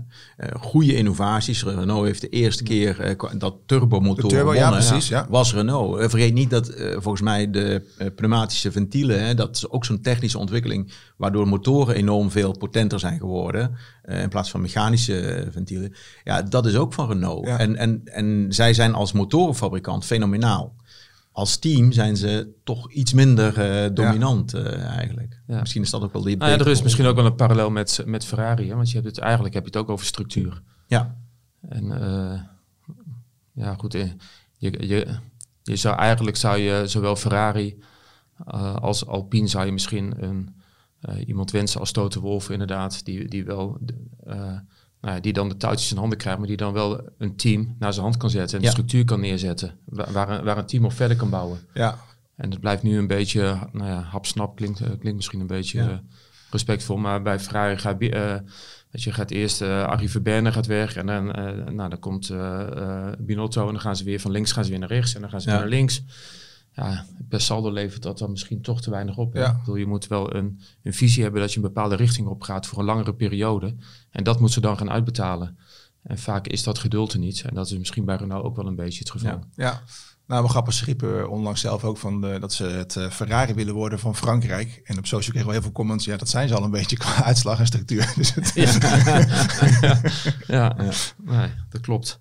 Eh, goede innovaties. Renault heeft de eerste keer kwa- dat turbomotor turbo, ja, wonnen, precies, ja. was Renault. Eh, vergeet niet dat volgens mij de pneumatische ventielen, hè, dat is ook zo'n technische ontwikkeling, waardoor motoren enorm veel potenter zijn geworden, in plaats van mechanische ventielen. Ja, dat is ook van Renault. En, en, en zij zijn als motorenfabrikant fenomenaal als team zijn ze toch iets minder eh, dominant eh, eigenlijk. Ja. Misschien is dat ook wel die. Nou ja, er is misschien ook wel een parallel met, met Ferrari. Hè? Want je hebt het, eigenlijk heb je het ook over structuur. Ja, En eh, ja, goed. Je, je, je zou eigenlijk zou je zowel Ferrari als Alpine zou je misschien een, iemand wensen als Toto Wolff inderdaad, die, die wel nou ja, die dan de touwtjes in handen krijgt, maar die dan wel een team naar zijn hand kan zetten en Ja. de structuur kan neerzetten, waar, waar, een, waar een team op verder kan bouwen. ja. En het blijft nu een beetje, nou ja, hapsnap klinkt, eh, klinkt misschien een beetje Ja. eh, respectvol. Maar bij Ferrari gaat, eh weet je, gaat eerst eh Arie Verberne gaat weg. En dan, eh, nou, dan komt eh, eh, Binotto. En dan gaan ze weer van links gaan ze weer naar rechts. En dan gaan ze weer naar links. Ja, per saldo levert dat dan misschien toch te weinig op. Ja. Ik bedoel, je moet wel een, een visie hebben dat je een bepaalde richting op gaat voor een langere periode. En dat moet ze dan gaan uitbetalen. En vaak is dat geduld er niet. En dat is misschien bij Renault ook wel een beetje het geval. Ja. Ja. Nou, we grappig schiepen onlangs zelf ook van de, dat ze het eh, Ferrari willen worden van Frankrijk. En op social kregen we heel veel comments. Ja, dat zijn ze al een beetje qua uitslag en structuur. Dus het, ja, ja. Nee, dat klopt.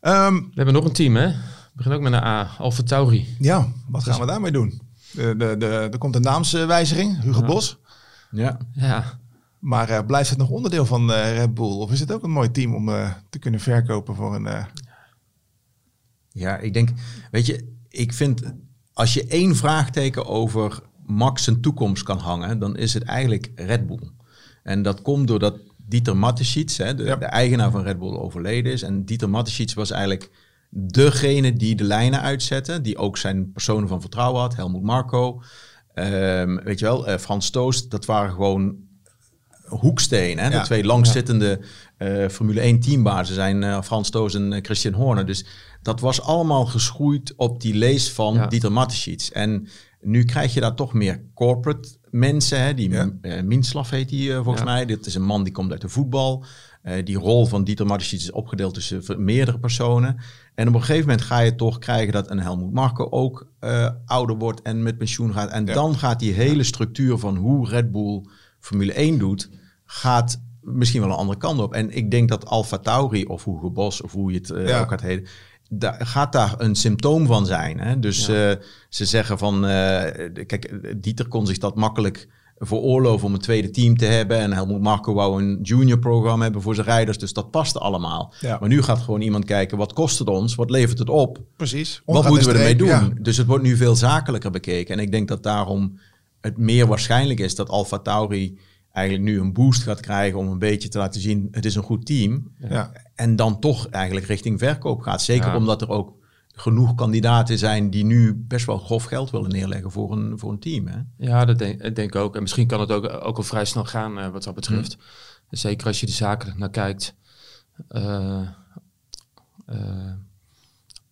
Ehm, We hebben nog een team, hè? We beginnen ook met een A, Alfa Tauri. ja, wat gaan we daarmee doen? De, de, de, er komt een naamswijziging, Hugo Ja. Bos. Ja. Ja, Maar eh, blijft het nog onderdeel van eh, Red Bull? Of is het ook een mooi team om eh, te kunnen verkopen voor een... eh, Ja, ik denk, weet je, ik vind als je één vraagteken over Max zijn toekomst kan hangen, dan is het eigenlijk Red Bull. En dat komt doordat Dieter Mateschitz, hè, de, Ja. de eigenaar van Red Bull, overleden is. En Dieter Mateschitz was eigenlijk degene die de lijnen uitzette, die ook zijn personen van vertrouwen had, Helmoet Marco. Ehm, weet je wel, eh, Frans Toost, dat waren gewoon hoekstenen. Ja. De twee langzittende eh, Formule 1 teambazen zijn eh, Frans Toos en Christian Horner. Dus dat was allemaal geschoeid op die lees van Ja. Dieter Mateschitz. En nu krijg je daar toch meer corporate mensen. Hè? Die Ja. Minslav heet die volgens Ja. mij. Dit is een man die komt uit de voetbal. Die rol van Dieter Mateschitz is opgedeeld tussen meerdere personen. En op een gegeven moment ga je toch krijgen dat een Helmoet Marko ook eh, ouder wordt en met pensioen gaat. En Ja. dan gaat die hele structuur van hoe Red Bull Formule 1 doet, gaat misschien wel een andere kant op. En ik denk dat Alfa Tauri of Hugo Bos of hoe je het eh, Ja. ook gaat heten, daar gaat daar een symptoom van zijn. Hè? Dus Ja. eh, ze zeggen van, kijk, Dieter kon zich dat makkelijk veroorloven om een tweede team te hebben. En Helmut Marko wou een junior programma hebben voor zijn rijders. Dus dat paste allemaal. Ja. Maar nu gaat gewoon iemand kijken, wat kost het ons? Wat levert het op? precies. Wat moeten we ermee doen? ja. Dus het wordt nu veel zakelijker bekeken. En ik denk dat daarom het meer waarschijnlijk is dat Alfa Tauri eigenlijk nu een boost gaat krijgen om een beetje te laten zien, het is een goed team. Ja. En dan toch eigenlijk richting verkoop gaat. Zeker Ja. omdat er ook genoeg kandidaten zijn die nu best wel grof geld willen neerleggen voor een, voor een team. Hè? ja dat denk, ik ook. En misschien kan het ook, ook al vrij snel gaan eh, wat dat betreft. Zeker als je de zakelijk naar kijkt. Eh eh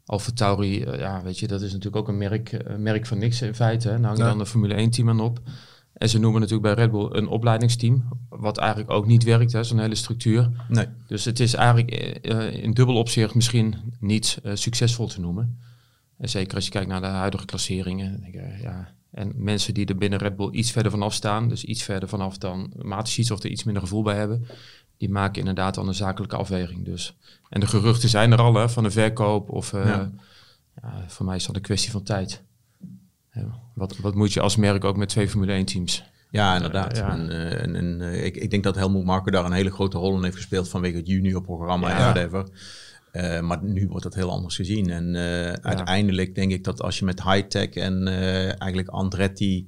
Alfa Tauri, ja, weet je, dat is natuurlijk ook een merk, merk van niks in feite. Hè. Nou hang je Ja. dan een Formule 1 team aan op. En ze noemen natuurlijk bij Red Bull een opleidingsteam. Wat eigenlijk ook niet werkt, hè, zo'n hele structuur. Nee. Dus het is eigenlijk eh, in dubbel opzicht misschien niet eh, succesvol te noemen. En zeker als je kijkt naar de huidige klasseringen. denk ik, ja. En mensen die er binnen Red Bull iets verder vanaf staan, dus iets verder vanaf dan Mateschitz of er iets minder gevoel bij hebben, die maken inderdaad dan een zakelijke afweging. Dus. En de geruchten zijn er al hè, van de verkoop of Ja. ja, voor mij is dat een kwestie van tijd. Wat, wat moet je als merk ook met twee Formule 1 teams? Ja, inderdaad. Ja. En, eh, en, en, eh, ik, ik denk dat Helmoet Marko daar een hele grote rol in heeft gespeeld vanwege het juniorprogramma Ja. en whatever. Eh, maar nu wordt dat heel anders gezien. En uiteindelijk denk ik dat als je met high-tech en eigenlijk Andretti,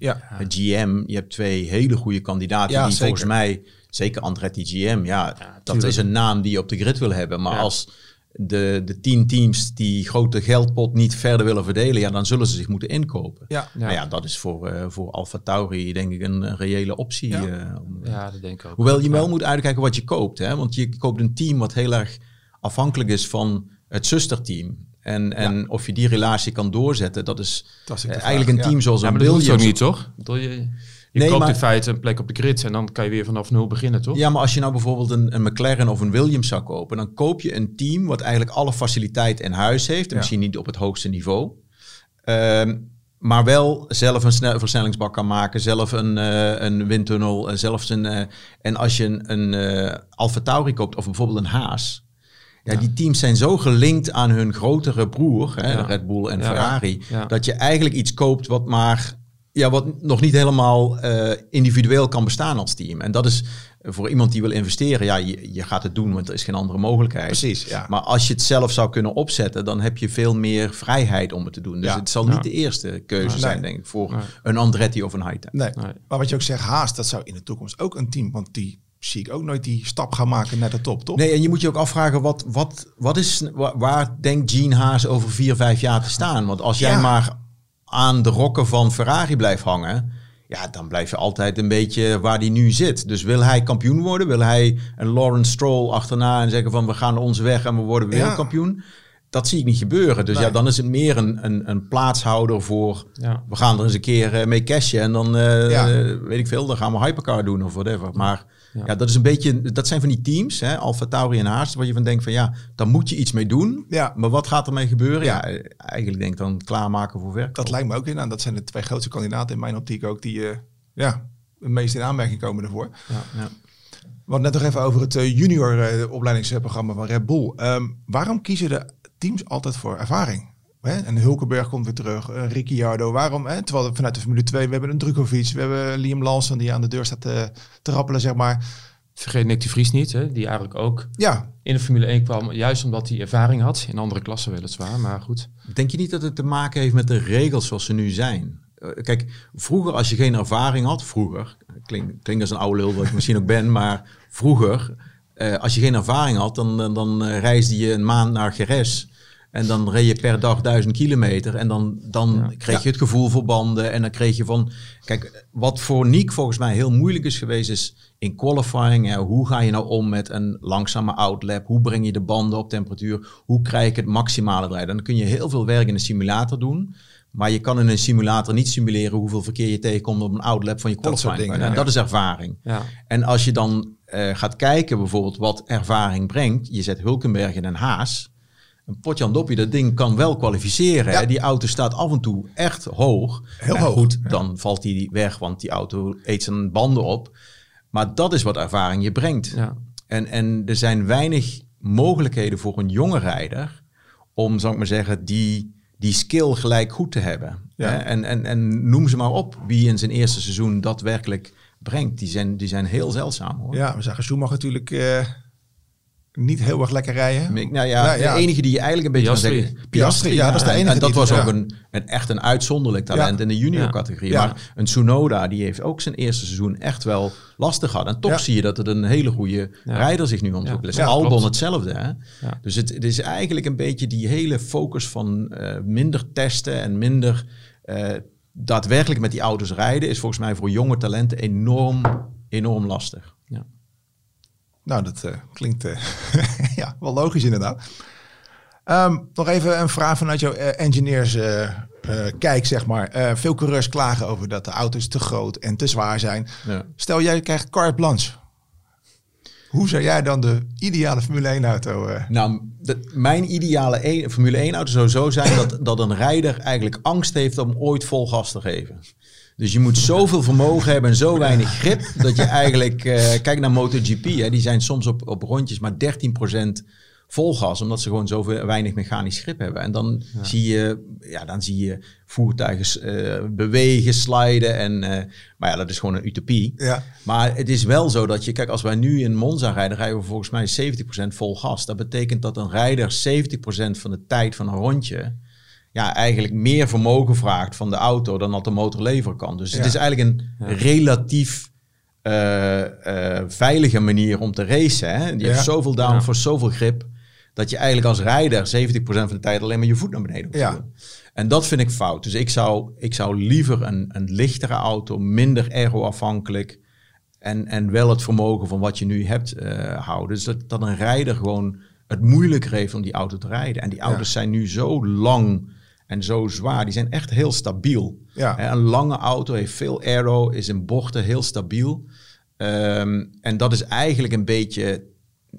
GM, je hebt twee hele goede kandidaten Ja, die zeker. volgens mij, zeker Andretti GM, ja, dat is een naam die je op de grid wil hebben. Maar als de, de tien teams die grote geldpot niet verder willen verdelen, ja, dan zullen ze zich moeten inkopen. Ja. Nou ja, dat is voor, eh voor Alfa Tauri denk ik een, een reële optie. Ja. eh, om- Ja, dat denk ik ook. Hoewel je wel moet uitkijken wat je koopt. Hè? Want je koopt een team wat heel erg afhankelijk is van het zusterteam. En, en of je die relatie kan doorzetten, dat is Dat is vraag, eigenlijk een ja. team zoals Ja, een maar dat niet, toch? Bedoel, je je Nee, koopt maar- in feite een plek op de grid en dan kan je weer vanaf nul beginnen, toch? Ja, maar als je nou bijvoorbeeld een, een McLaren of een Williams zou kopen, dan koop je een team wat eigenlijk alle faciliteiten in huis heeft. En Ja. misschien niet op het hoogste niveau. Ehm, maar wel zelf een snel, versnellingsbak kan maken, zelf een, eh, een windtunnel, eh, zelfs een... eh, en als je een, een Alfa Tauri koopt of bijvoorbeeld een Haas... Ja, die teams zijn zo gelinkt aan hun grotere broer, hè, Ja. Red Bull en Ja. Ferrari, dat je eigenlijk iets koopt wat maar ja, wat nog niet helemaal eh, individueel kan bestaan als team. En dat is voor iemand die wil investeren, ja, je, je gaat het doen, want er is geen andere mogelijkheid. Precies, ja. Maar als je het zelf zou kunnen opzetten, dan heb je veel meer vrijheid om het te doen. Dus Ja. het zal Ja. niet de eerste keuze Nee. zijn, denk ik, voor Nee. een Andretti of een Hightech. Nee. Nee. Maar wat je ook zegt, Haas, dat zou in de toekomst ook een team, want die zie ik ook nooit die stap gaan maken naar de top, toch? Nee, en je moet je ook afvragen, wat, wat, wat is, waar, waar denkt Gene Haas over vier, vijf jaar te staan? Want als jij Ja. maar aan de rokken van Ferrari blijft hangen, ja, dan blijf je altijd een beetje waar hij nu zit. Dus wil hij kampioen worden? Wil hij een Lawrence Stroll achterna en zeggen van we gaan onze weg en we worden Ja. wereldkampioen? Dat zie ik niet gebeuren. Dus Nee. ja, dan is het meer een, een, een plaatsouder voor Ja. we gaan er eens een keer eh, mee cashen en dan eh, Ja. eh, weet ik veel, dan gaan we hypercar doen of whatever. Maar ja. Ja. dat is een beetje, dat zijn van die teams, hè, Alfa Tauri en Haas, waar je van denkt van ja, daar moet je iets mee doen. Ja. Maar wat gaat ermee gebeuren? Ja. Ja, eigenlijk denk ik dan klaarmaken voor werk. Dat lijkt me ook in. En dat zijn de twee grootste kandidaten in mijn optiek ook die eh, ja, het meest in aanmerking komen ervoor. Ja. We hadden net nog even over het eh, junior eh, opleidingsprogramma van Red Bull. Ehm, waarom kiezen de teams altijd voor ervaring? Hè? En Hulkenberg komt weer terug, eh, Ricciardo. Waarom? Hè? Terwijl we vanuit de Formule 2, we hebben een Drukovic, we hebben Liam Lawson die aan de deur staat te, te rappelen, zeg maar. Vergeet Nick de Vries niet, hè, die eigenlijk ook Ja, in de Formule 1 kwam, juist omdat hij ervaring had. In andere klassen weliswaar, maar goed. Denk je niet dat het te maken heeft met de regels zoals ze nu zijn? Eh, Kijk, vroeger als je geen ervaring had, vroeger, klinkt klink als een oude lul wat ik misschien ook ben, maar vroeger, eh, als je geen ervaring had, dan, dan, dan eh, reisde je een maand naar Geres. En dan reed je per dag duizend kilometer. En dan, dan Ja. kreeg je het gevoel voor banden. En dan kreeg je van... Kijk, wat voor Niek volgens mij heel moeilijk is geweest... is in qualifying. Hè, hoe ga je nou om met een langzame outlap? Hoe breng je de banden op temperatuur? Hoe krijg je het maximale eruit? En dan kun je heel veel werk in een simulator doen. Maar je kan in een simulator niet simuleren... hoeveel verkeer je tegenkomt op een outlap van je Dat soort qualifying. dingen, En ja. dat is ervaring. Ja, En als je dan eh, gaat kijken bijvoorbeeld wat ervaring brengt, je zet Hulkenberg in een Haas, een potje aan doppie, dat ding kan wel kwalificeren. Ja. Hè? Die auto staat af en toe echt hoog. Heel hoog, Goed, ja. dan valt die weg, want die auto eet zijn banden op. Maar dat is wat ervaring je brengt. ja. En, en er zijn weinig mogelijkheden voor een jonge rijder om, zou ik maar zeggen, die, die skill gelijk goed te hebben. Hè? En, en, en noem ze maar op wie in zijn eerste seizoen daadwerkelijk brengt. Die zijn, die zijn heel zeldzaam hoor. ja we zagen Schumacher natuurlijk eh, niet heel erg lekker rijden. Nou ja, Nou ja. de enige die je eigenlijk een beetje Piastri. kan zeggen... Piastri, ja, dat is de En- enige En dat die- was ja. ook een, een, echt een uitzonderlijk talent Ja. in de junior categorie. Ja. Maar een Tsunoda, die heeft ook zijn eerste seizoen echt wel lastig gehad. En toch Ja. zie je dat het een hele goede Ja. rijder zich nu ontwikkelt. Ja. Albon klopt. hetzelfde. Hè? Ja. Dus het, het is eigenlijk een beetje die hele focus van eh, minder testen en minder eh, daadwerkelijk met die auto's rijden... is volgens mij voor jonge talenten enorm, enorm lastig. Nou, dat eh, klinkt eh, ja, wel logisch inderdaad. Ehm, nog even een vraag vanuit jouw eh, engineers kijk, zeg maar. Veel coureurs klagen over dat de auto's te groot en te zwaar zijn. Ja. Stel, jij krijgt carte blanche. Hoe zou jij dan de ideale Formule 1 auto... eh, Nou, de- mijn ideale een- Formule 1 auto zou zo zijn dat, dat een rijder eigenlijk angst heeft om ooit vol gas te geven. Dus je moet zoveel vermogen hebben en zo weinig grip dat je eigenlijk, eh, kijk naar MotoGP, hè, die zijn soms op, op rondjes maar 13% vol gas, omdat ze gewoon zoveel weinig mechanisch grip hebben. En dan zie je, ja, dan zie je voertuigen eh, bewegen, sliden en, eh, maar ja, dat is gewoon een utopie. ja, Maar het is wel zo dat je, kijk, als wij nu in Monza rijden, rijden we volgens mij 70% vol gas. Dat betekent dat een rijder 70% van de tijd van een rondje, ja, eigenlijk meer vermogen vraagt van de auto dan dat de motor leveren kan. Dus het is eigenlijk een relatief eh, eh, veilige manier om te racen. Hè? Je Ja. hebt zoveel downforce, Ja. zoveel grip, dat je eigenlijk als rijder 70% van de tijd alleen maar je voet naar beneden hoeft te Ja. doen. En dat vind ik fout. Dus ik zou, ik zou liever een, een lichtere auto, minder aero-afhankelijk. En, en wel het vermogen van wat je nu hebt eh, houden. Dus dat, dat een rijder gewoon het moeilijker heeft om die auto te rijden. En die auto's zijn nu zo lang en zo zwaar. Die zijn echt heel stabiel. Ja. Een lange auto heeft veel aero, is in bochten heel stabiel. Ehm, en dat is eigenlijk een beetje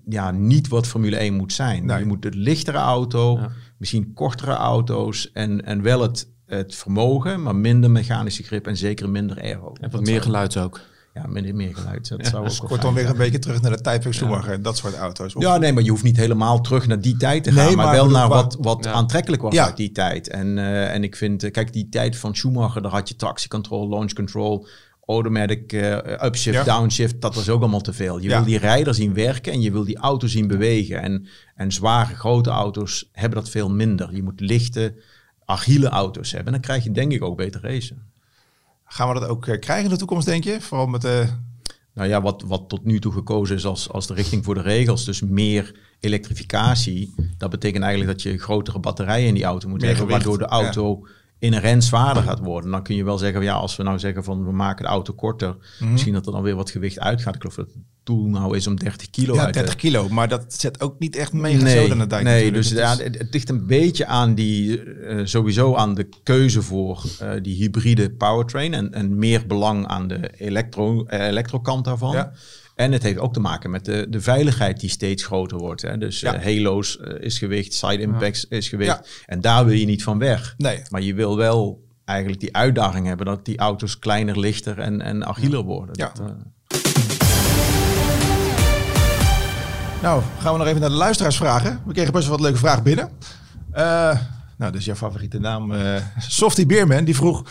ja, niet wat Formule 1 moet zijn. Nee. Je moet een lichtere auto, Ja. misschien kortere auto's en, en wel het, het vermogen, maar minder mechanische grip en zeker minder aero. En wat meer geluid ook. Ja, minder meer geluid. Dat zou ook wel kortom weer een beetje terug naar de tijd van Schumacher. Dat soort auto's. Of- Ja, nee, maar je hoeft niet helemaal terug naar die tijd te gaan. Nee, maar, maar wel naar wat, wat Ja. aantrekkelijk was Ja. uit die tijd. En, eh, en ik vind, eh, kijk, die tijd van Schumacher, daar had je tractiecontrol, launch control, automatic eh, upshift, Ja. downshift. Dat was ook allemaal te veel. Je Ja. wil die rijder zien werken en je wil die auto zien bewegen. En, en zware, grote auto's hebben dat veel minder. Je moet lichte, agiele auto's hebben. En dan krijg je denk ik ook beter racen. Gaan we dat ook eh, krijgen in de toekomst, denk je? Vooral met eh, de... Nou ja, wat, wat tot nu toe gekozen is als, als de richting voor de regels, dus meer elektrificatie. Dat betekent eigenlijk dat je grotere batterijen in die auto moet Meer hebben, gewicht, waardoor de auto inherent zwaarder gaat worden. Dan kun je wel zeggen, ja, als we nou zeggen van we maken de auto korter, Mhm. misschien dat er dan weer wat gewicht uitgaat. Ik geloof dat het doel nou is om 30 kilo Ja, uit te- 30 kilo, maar dat zet ook niet echt mega nee, dijk nee natuurlijk. dus Het ja, het, het ligt een beetje aan die, eh, sowieso aan de keuze voor eh, die hybride powertrain en, en meer belang aan de elektro, eh, elektrokant daarvan. Ja. En het heeft ook te maken met de, de veiligheid die steeds groter wordt. Hè. Dus Ja. eh, halo's eh, is gewicht, side impacts is gewicht. Ja. En daar wil je niet van weg. Nee. Maar je wil wel eigenlijk die uitdaging hebben dat die auto's kleiner, lichter en, en agieler worden. Ja. Dat, eh, Nou, gaan we nog even naar de luisteraars vragen. We kregen best wel wat leuke vragen binnen. Nou, dus jouw favoriete naam, Softy Beerman, die vroeg...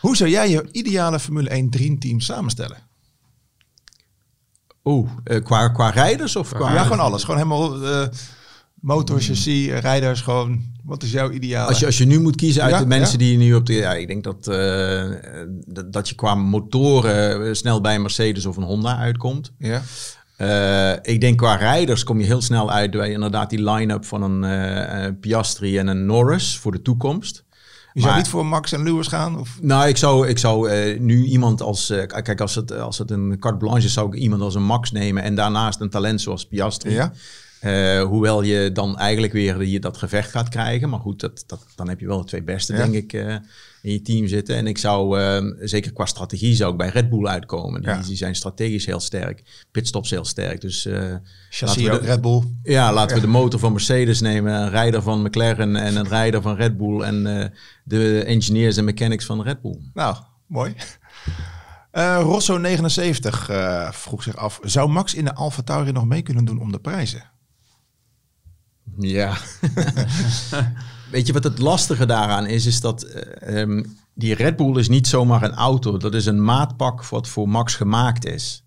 Hoe zou jij je ideale Formule 1 dreamteam samenstellen? Oeh, eh, qua, qua rijders of qua... Ja, gewoon alles. Gewoon helemaal eh motor, chassis, rijders, gewoon... Wat is jouw ideale? Als je, als je nu moet kiezen uit Ja, de mensen ja. die je nu op de... Ja, ik denk dat, eh, dat, dat je qua motoren eh, snel bij een Mercedes of een Honda uitkomt. Ja, ik denk qua rijders kom je heel snel uit bij inderdaad die line-up van een Piastri en een Norris voor de toekomst. Je zou Maar- niet voor Max en Lewis gaan? Of? Nou, ik zou, ik zou eh, nu iemand als... eh, kijk, als het, als het een carte blanche is, zou ik iemand als een Max nemen. En daarnaast een talent zoals Piastri. Ja. Eh, hoewel je dan eigenlijk weer die, dat gevecht gaat krijgen. Maar goed, dat, dat, dan heb je wel de twee beste, Ja. denk ik, in je team zitten. En ik zou, eh, zeker qua strategie, zou ik bij Red Bull uitkomen. Die, Ja. die zijn strategisch heel sterk. Pitstops heel sterk. Dus Chassis we ook, de- Red Bull. ja, laten we de motor van Mercedes nemen, een rijder van McLaren en een rijder van Red Bull en eh, de engineers en mechanics van Red Bull. Nou, mooi. Eh Rosso79 eh, vroeg zich af... Zou Max in de Alfa Tauri nog mee kunnen doen om de prijzen? Ja. Weet je wat het lastige daaraan is? Is dat eh, ehm, die Red Bull is niet zomaar een auto. Dat is een maatpak wat voor Max gemaakt is.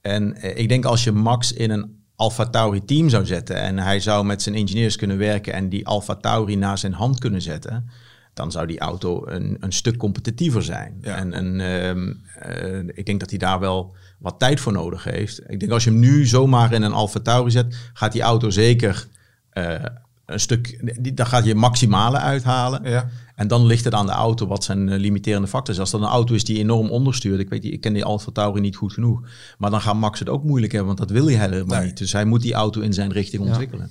En eh, ik denk als je Max in een Alfa Tauri team zou zetten en hij zou met zijn engineers kunnen werken en die Alfa Tauri naar zijn hand kunnen zetten, dan zou die auto een, een stuk competitiever zijn. Ja. En, en ehm, eh, ik denk dat hij daar wel wat tijd voor nodig heeft. Ik denk als je hem nu zomaar in een Alfa Tauri zet, gaat die auto zeker eh, een stuk, daar gaat je maximale uithalen. Ja. En dan ligt het aan de auto wat zijn eh, limiterende factor is. Als dat een auto is die enorm onderstuurt, ik weet ik ken die Alfa Tauri niet goed genoeg, maar dan gaat Max het ook moeilijk hebben, want dat wil hij helemaal Nee. niet. Dus hij moet die auto in zijn richting ontwikkelen.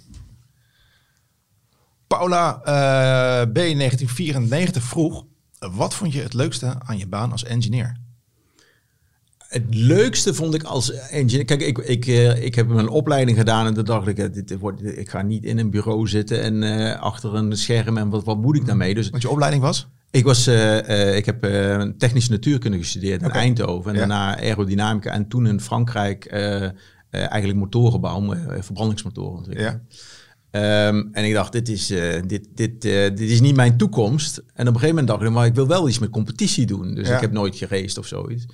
Paula eh, B1994 vroeg... Wat vond je het leukste aan je baan als engineer? Het leukste vond ik als engineer. Kijk, ik, ik, eh, ik heb een opleiding gedaan en toen dacht ik, eh, dit wordt, ik ga niet in een bureau zitten en eh, achter een scherm en wat, wat moet ik daarmee? Dus Want je opleiding was? ik was, ik heb technische natuurkunde gestudeerd in. Eindhoven en Ja. daarna aerodynamica en toen in Frankrijk eigenlijk motorenbouw, eh, verbrandingsmotoren ontwikkelen. Ehm, en ik dacht, dit is, dit, dit, dit is niet mijn toekomst. En op een gegeven moment dacht ik, maar ik wil wel iets met competitie doen. Dus Ja. ik heb nooit geraced of zoiets.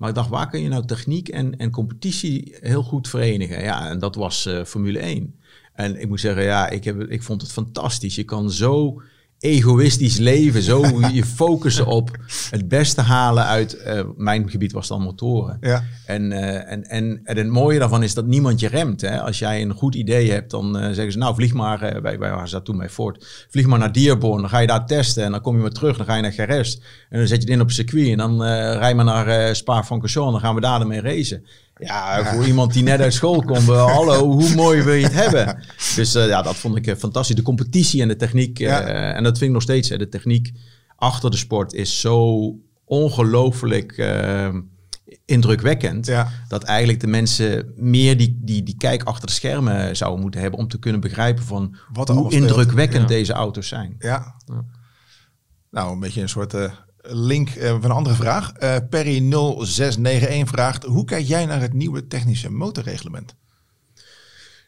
Maar ik dacht, waar kun je nou techniek en, en competitie heel goed verenigen? Ja, en dat was eh, Formule 1. En ik moet zeggen, ja, ik, heb, ik vond het fantastisch. Je kan zo egoïstisch leven, zo je focussen op het beste halen uit, eh, mijn gebied was dan motoren. Ja. En, eh, en, en, en het mooie daarvan is dat niemand je remt. Hè? Als jij een goed idee hebt, dan eh, zeggen ze, nou vlieg maar, wij, wij waren dat toen bij Ford, vlieg maar naar Dearborn, dan ga je daar testen en dan kom je weer terug, dan ga je naar Gerest en dan zet je het in op een circuit en dan rij maar naar Spa-Francorchamps, dan gaan we daar ermee racen. Ja, voor iemand die net uit school komt, hallo, hoe mooi wil je het hebben? Dus eh, ja, dat vond ik eh, fantastisch. De competitie en de techniek, eh, Ja. en dat vind ik nog steeds, hè, de techniek achter de sport is zo ongelooflijk eh, indrukwekkend. Ja. Dat eigenlijk de mensen meer die, die, die kijk achter de schermen zouden moeten hebben om te kunnen begrijpen van Wat hoe indrukwekkend Ja. deze auto's zijn. Ja. Nou, een beetje een soort link eh, van een andere vraag. Eh Perry0691 vraagt... Hoe kijk jij naar het nieuwe technische motorreglement?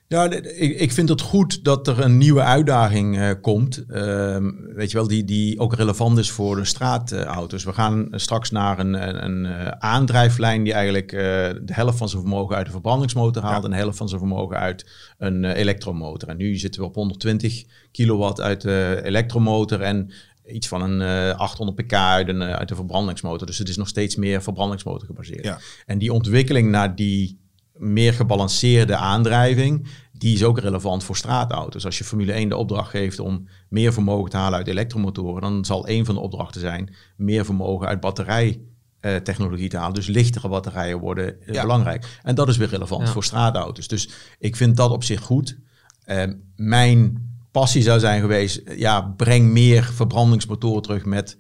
Ja, d- ik, ik vind het goed dat er een nieuwe uitdaging eh, komt. Ehm, weet je wel, die, die ook relevant is voor de straatauto's. We gaan straks naar een, een, een eh, aandrijflijn die eigenlijk eh, de helft van zijn vermogen uit de verbrandingsmotor haalt en de helft van zijn vermogen uit een eh, elektromotor. En nu zitten we op 120 kilowatt uit de elektromotor en iets van een eh, 800 pk uit, een, eh, uit de verbrandingsmotor. Dus het is nog steeds meer verbrandingsmotor gebaseerd. Ja. En die ontwikkeling naar die meer gebalanceerde aandrijving, die is ook relevant voor straatauto's. Als je Formule 1 de opdracht geeft om meer vermogen te halen uit elektromotoren, dan zal een van de opdrachten zijn meer vermogen uit batterijtechnologie te halen. Dus lichtere batterijen worden eh, Ja. belangrijk. En dat is weer relevant Ja. voor straatauto's. Dus ik vind dat op zich goed. Eh, mijn passie zou zijn geweest, ja, breng meer verbrandingsmotoren terug met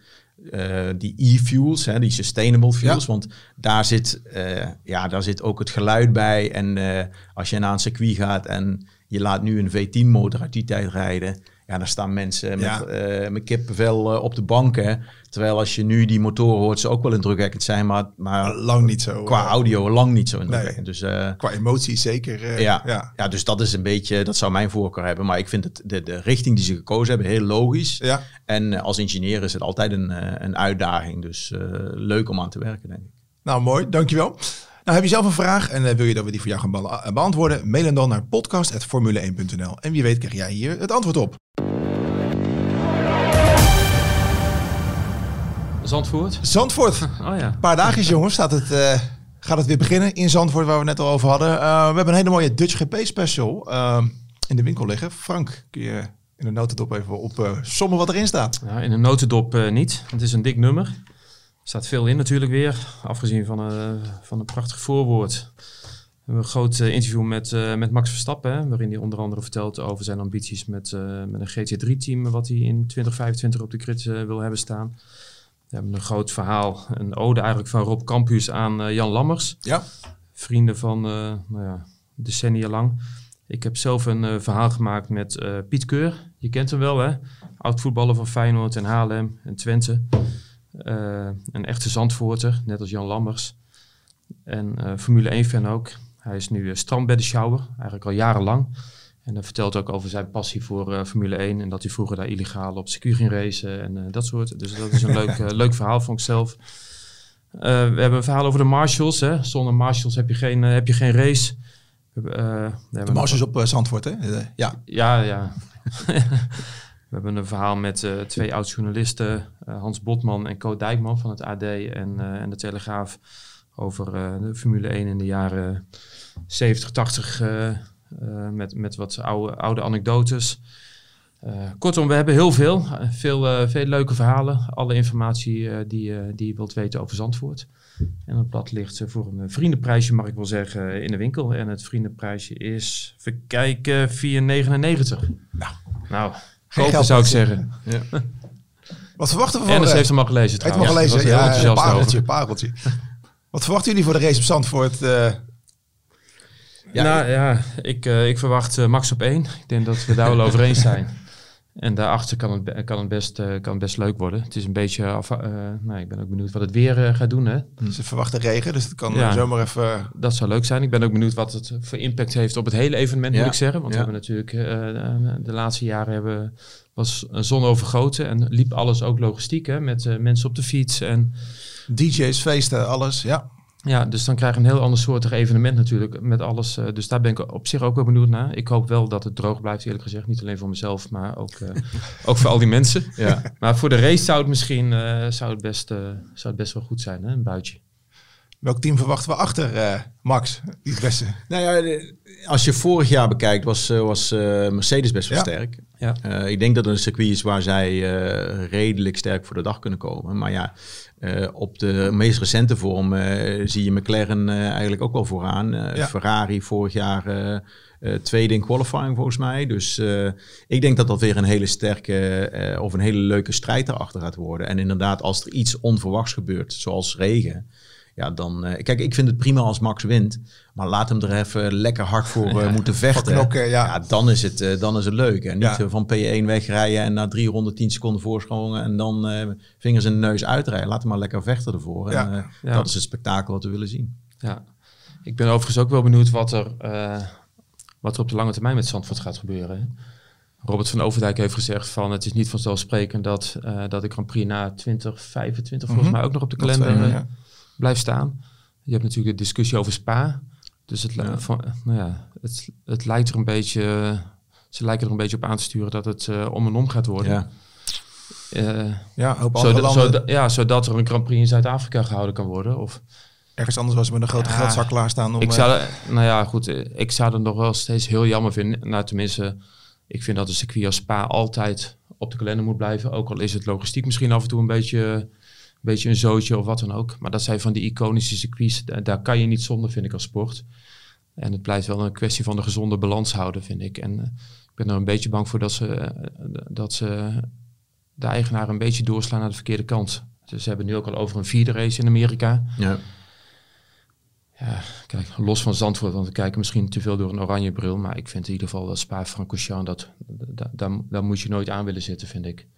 eh, die e-fuels, hè, die sustainable fuels. Want daar zit, eh, ja, daar zit ook het geluid bij. En eh, als je naar een circuit gaat en je laat nu een V10-motor uit die tijd rijden, ja, dan staan mensen met, Ja. eh, met kippenvel eh, op de banken. Terwijl als je nu die motoren hoort, ze ook wel indrukwekkend zijn, maar, maar Lang niet zo. qua eh, audio lang niet zo indrukwekkend. Dus Qua emotie zeker. ja, ja. ja. dus dat is een beetje, dat zou mijn voorkeur hebben. Maar ik vind het, de, de richting die ze gekozen hebben heel logisch. Ja. En als ingenieur is het altijd een, een uitdaging. Dus leuk om aan te werken, denk ik. Nou, mooi. Dankjewel. Nou, heb je zelf een vraag en wil je dat we die voor jou gaan be- beantwoorden? Mail hem dan naar podcast.formule1.nl. En wie weet krijg jij hier het antwoord op. Zandvoort? Zandvoort. Oh ja. Een paar dagjes, jongens, staat het, eh, gaat het weer beginnen in Zandvoort, waar we het net al over hadden. Eh, we hebben een hele mooie Dutch GP special eh, in de winkel liggen. Frank, kun je in de notendop even op sommen wat erin staat? Ja, in een notendop niet. Het is een dik nummer. Er staat veel in natuurlijk weer. Afgezien van, een van een prachtig voorwoord. We hebben een groot interview met, met Max Verstappen. Hè, waarin hij onder andere vertelt over zijn ambities met, met een GT3-team. Wat hij in 2025 op de grid wil hebben staan. We hebben een groot verhaal. Een ode eigenlijk van Rob Campus aan eh, Jan Lammers. Ja. Vrienden van eh, nou ja, decennia lang. Ik heb zelf een eh, verhaal gemaakt met Piet Keur. Je kent hem wel, hè? Oud voetballer van Feyenoord en Haarlem en Twente. Een echte Zandvoorter, net als Jan Lammers. En Formule 1-fan ook. Hij is nu uh, strandbeddenschouwer, eigenlijk al jarenlang. En hij vertelt ook over zijn passie voor eh, Formule 1. En dat hij vroeger daar illegaal op circuit ging racen en eh, dat soort. Dus dat is een leuk, eh, leuk verhaal, vond ik zelf. Eh, we hebben een verhaal over de marshals. Hè. Zonder marshals heb je geen, heb je geen race. We hebben, we De hebben Mars is op Zandvoort, hè? Ja. ja, ja. We hebben een verhaal met twee oud-journalisten, Hans Botman en Co Dijkman van het AD en, en de Telegraaf, over de Formule 1 in de jaren 70, 80, eh, eh, met, met wat oude, oude anekdotes. Eh, kortom, we hebben heel veel, eh, veel, eh, veel leuke verhalen, alle informatie eh, die, eh, die je wilt weten over Zandvoort. En het blad ligt eh, voor een eh, vriendenprijsje, mag ik wel zeggen, in de winkel. En het vriendenprijsje is, even kijken, 4,99. Nou, Nou, kopen geld zou ik zeggen. Wat verwachten we van Ernest de- heeft hem al gelezen Heeft trouwens. hem al gelezen? Ja, ja, pareltje, pareltje. Wat verwachten jullie voor de race op Zandvoort? eh? Ja, nou ja, ik, eh, ik verwacht eh, max op één. Ik denk dat we daar wel over eens zijn. En daarachter kan het, kan het, best, eh, kan het best leuk worden. Het is een beetje af, nou, ik ben ook benieuwd wat het weer gaat doen. Hè? Ze verwachten regen, dus het kan Ja. zomaar even... Dat zou leuk zijn. Ik ben ook benieuwd wat het voor impact heeft op het hele evenement, Ja, moet ik zeggen. Want ja. we hebben natuurlijk de laatste jaren hebben, was een zon overgoten en liep alles ook logistiek hè, met mensen op de fiets en DJ's, feesten, alles. Ja. Ja, dus dan krijg je een heel ander soortig evenement natuurlijk met alles. eh, dus daar ben ik op zich ook wel benieuwd naar. Ik hoop wel dat het droog blijft, eerlijk gezegd. Niet alleen voor mezelf, maar ook, eh, ook voor al die mensen. Ja. Maar voor de race zou het misschien eh, zou het best, eh, zou het best wel goed zijn, hè? een buitje. Welk team verwachten we achter eh, Max? Die het beste. Nou ja, als je vorig jaar bekijkt, was, eh, was eh, Mercedes best wel Ja. sterk. Ja. Eh, ik denk dat het een circuit is waar zij eh, redelijk sterk voor de dag kunnen komen. Maar ja, eh, op de meest recente vorm eh, zie je McLaren eh, eigenlijk ook wel vooraan. Ja. Ferrari vorig jaar tweede in qualifying volgens mij. Dus ik denk dat dat weer een hele sterke of een hele leuke strijd erachter gaat worden. En inderdaad, als er iets onverwachts gebeurt, zoals regen... Ja, dan... eh, kijk, ik vind het prima als Max wint. Maar laat hem er even lekker hard voor eh, moeten vechten. knokken, ja. dan, is het, eh, dan is het leuk. En niet Ja. van P1 wegrijden en na 310 seconden voorsprongen en dan eh, vingers in de neus uitrijden. Laat hem maar lekker vechten ervoor. En, Ja. eh, Ja. Dat is het spektakel wat we willen zien. Ja. Ik ben overigens ook wel benieuwd wat er, eh, wat er op de lange termijn met Zandvoort gaat gebeuren. hè. Robert van Overdijk heeft gezegd van het is niet vanzelfsprekend dat, eh, dat de Grand Prix na 2025 volgens Mhm. mij ook nog op de Dat, kalender eh, ja. Blijft staan. Je hebt natuurlijk de discussie over Spa. Dus het, li- Ja. van, nou ja, het, het lijkt er een beetje, ze lijken er een beetje op aan te sturen dat het eh, om en om gaat worden. Ja. Eh, Ja, hoop andere zodat, ja, zodat er een Grand Prix in Zuid-Afrika gehouden kan worden. Of Ergens anders was ze met een grote Ja, geldzak klaarstaan om... Ik eh, zou, nou ja, goed. Ik zou het nog wel steeds heel jammer vinden. Nou, tenminste, ik vind dat een circuit als Spa altijd op de kalender moet blijven. Ook al is het logistiek misschien af en toe een beetje, beetje een zootje of wat dan ook. Maar dat zijn van die iconische circuits. Daar, kan je niet zonder, vind ik, als sport. En het blijft wel een kwestie van de gezonde balans houden, vind ik. En eh, ik ben er een beetje bang voor dat ze, eh, dat ze de eigenaar een beetje doorslaan naar de verkeerde kant. Dus ze hebben nu ook al over een vierde race in Amerika. Ja. Ja, kijk, los van Zandvoort, want we kijken misschien te veel door een oranje bril. Maar ik vind in ieder geval dat Spa-Francorchamps, dat, dat, daar, daar moet je nooit aan willen zitten, vind ik.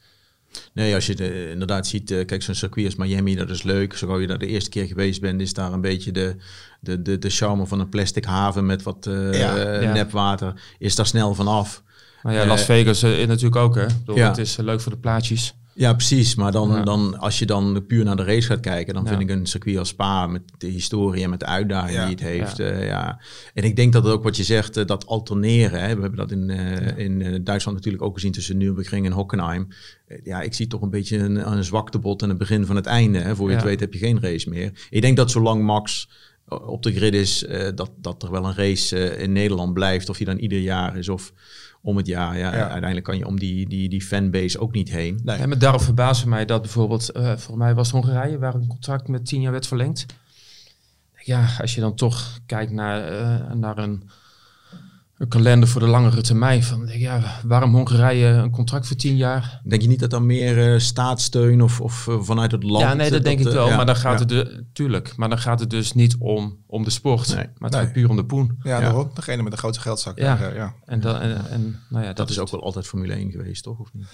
Nee, als je de, inderdaad ziet, eh, kijk, zo'n circuit als Miami, dat is leuk. Zo gauw je daar de eerste keer geweest bent, is daar een beetje de, de, de, de charme van een plastic haven met wat eh, Ja, ja. nepwater. Is daar snel vanaf. Maar ja, Eh, Las Vegas eh, natuurlijk ook, hè. Ik bedoel, Ja. Het is leuk voor de plaatjes. Ja, precies. Maar dan, Ja. dan, als je dan puur naar de race gaat kijken, dan Ja. vind ik een circuit als Spa met de historie en met de uitdaging Ja. die het heeft. Ja. Ja. ja. En ik denk dat het ook wat je zegt, eh, dat alterneren. Hè. We hebben dat in, eh, in eh, Duitsland natuurlijk ook gezien tussen Nürburgring en Hockenheim. Eh, ja, ik zie toch een beetje een, een zwaktebod en het begin van het einde. Hè. Voor je Ja. het weet heb je geen race meer. Ik denk dat zolang Max eh, op de grid is, eh, dat, dat er wel een race eh, in Nederland blijft. Of die dan ieder jaar is of om het jaar. Ja, Ja. Uiteindelijk kan je om die, die, die fanbase ook niet heen. Nee. En met daarop verbaasde mij dat bijvoorbeeld, eh volgens mij was het Hongarije, waar een contract met tien jaar werd verlengd. Ja, als je dan toch kijkt naar, eh, naar een, een kalender voor de langere termijn. Van, denk ik, ja, waarom Hongarije een contract voor tien jaar? Denk je niet dat dan meer eh, staatssteun of, of eh, vanuit het land? ja, nee, dat eh, denk ik wel. ja, maar dan gaat ja. het, de, tuurlijk, maar dan gaat het dus niet om, om de sport. Nee. Maar het Nee. gaat puur om de poen. ja, daarom. Degene met de grootste geldzak. Ja. ja. En, dan, en, en nou ja, Dat is ook wel altijd Formule 1 geweest, toch? Of niet?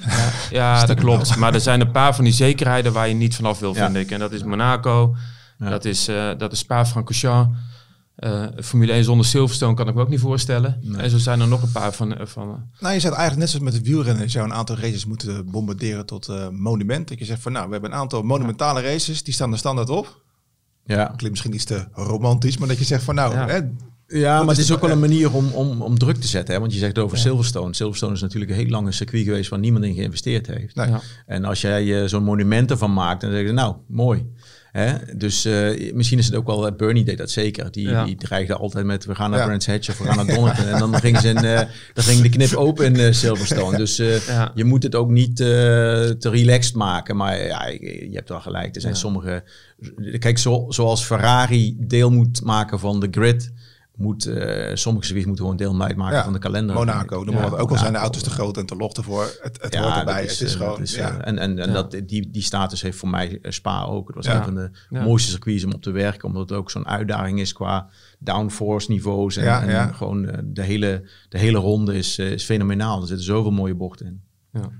Ja, dat klopt. Maar er zijn een paar van die zekerheden waar je niet vanaf wil, Ja. vind ik. En dat is Monaco, Ja. dat is, eh dat is Spa-Francorchamps. Eh Formule 1 zonder Silverstone kan ik me ook niet voorstellen. Nee. En zo zijn er nog een paar van... eh, van Nou, je zegt eigenlijk net zoals met het wielrennen. Je zou een aantal races moeten bombarderen tot eh, monument. Dat je zegt van nou, we hebben een aantal monumentale races. Die staan er standaard op. Ja. Klinkt misschien iets te romantisch. Maar dat je zegt van nou, Ja. hè, Ja, maar het is ook wel een manier om, om, om druk te zetten. Hè? Want je zegt over Ja. Silverstone. Silverstone is natuurlijk een heel lange circuit geweest waar niemand in geïnvesteerd heeft. Nee. ja. En als jij eh, zo'n monument ervan maakt, dan zeg je nou, mooi. Hè? Dus eh, misschien is het ook wel, eh, Bernie deed dat zeker. Die, Ja. die dreigde altijd met, we gaan naar Ja. Brands Hatch of we gaan naar Donington. en dan ging, ze in, eh, dan ging de knip open in Silverstone. Dus eh, Ja. je moet het ook niet eh, te relaxed maken. Maar ja, je je hebt wel gelijk. Er zijn Ja. sommige... Kijk, zo, zoals Ferrari deel moet maken van de grid... Moet, eh sommige circuits moeten gewoon deel uitmaken Ja. van de kalender. Monaco, Ja. Ook al zijn de auto's te groot en te log ervoor. Het, het ja, hoort erbij. dat het is eh, gewoon, dat is, ja. eh, en en, en Ja. dat, die, die status heeft voor mij Spa ook. Het was Ja. een van de Ja. mooiste circuits om op te werken. Omdat het ook zo'n uitdaging is qua downforce niveaus. En, Ja, en ja. gewoon de, hele, de hele ronde is, eh, is fenomenaal. Er zitten zoveel mooie bochten in. Ja.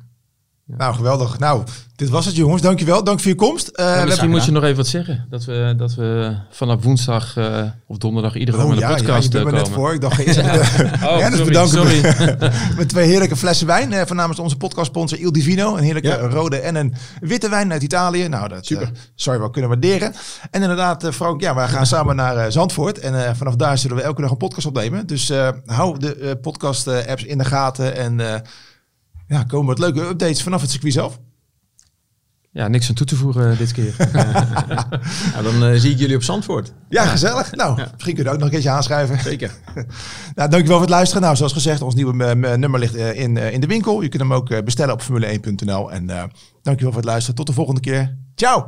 Nou, geweldig. Nou, dit was het jongens. Dankjewel. Dank voor je komst. Eh, we Ja, misschien hebben- moet je nog even wat zeggen. Dat we, dat we vanaf woensdag eh, of donderdag iedere dag Oh, met ja, een ja, podcast je bent eh, me net voor. Ik dacht, eerst even Oh, Ja, dus sorry, bedanken. sorry. met twee heerlijke flessen wijn. Eh, van namens onze podcastsponsor Il Divino. Een heerlijke Ja. rode en een witte wijn uit Italië. Nou, dat Super. zou je wel kunnen waarderen. En inderdaad, eh, Frank, ja, wij gaan samen naar eh, Zandvoort. En eh, vanaf daar zullen we elke dag een podcast opnemen. Dus eh, hou de podcast-apps in de gaten. En eh, ja, komen wat leuke updates vanaf het circuit zelf. Ja, niks aan toe te voegen eh, dit keer. Nou, dan eh, zie ik jullie op Zandvoort. Ja, gezellig. Nou, misschien kun je ook nog een keertje aanschrijven. Zeker. Nou, dankjewel voor het luisteren. Nou, zoals gezegd, ons nieuwe eh, nummer ligt in, in de winkel. Je kunt hem ook bestellen op formule1.nl. En eh dankjewel voor het luisteren. Tot de volgende keer. Ciao!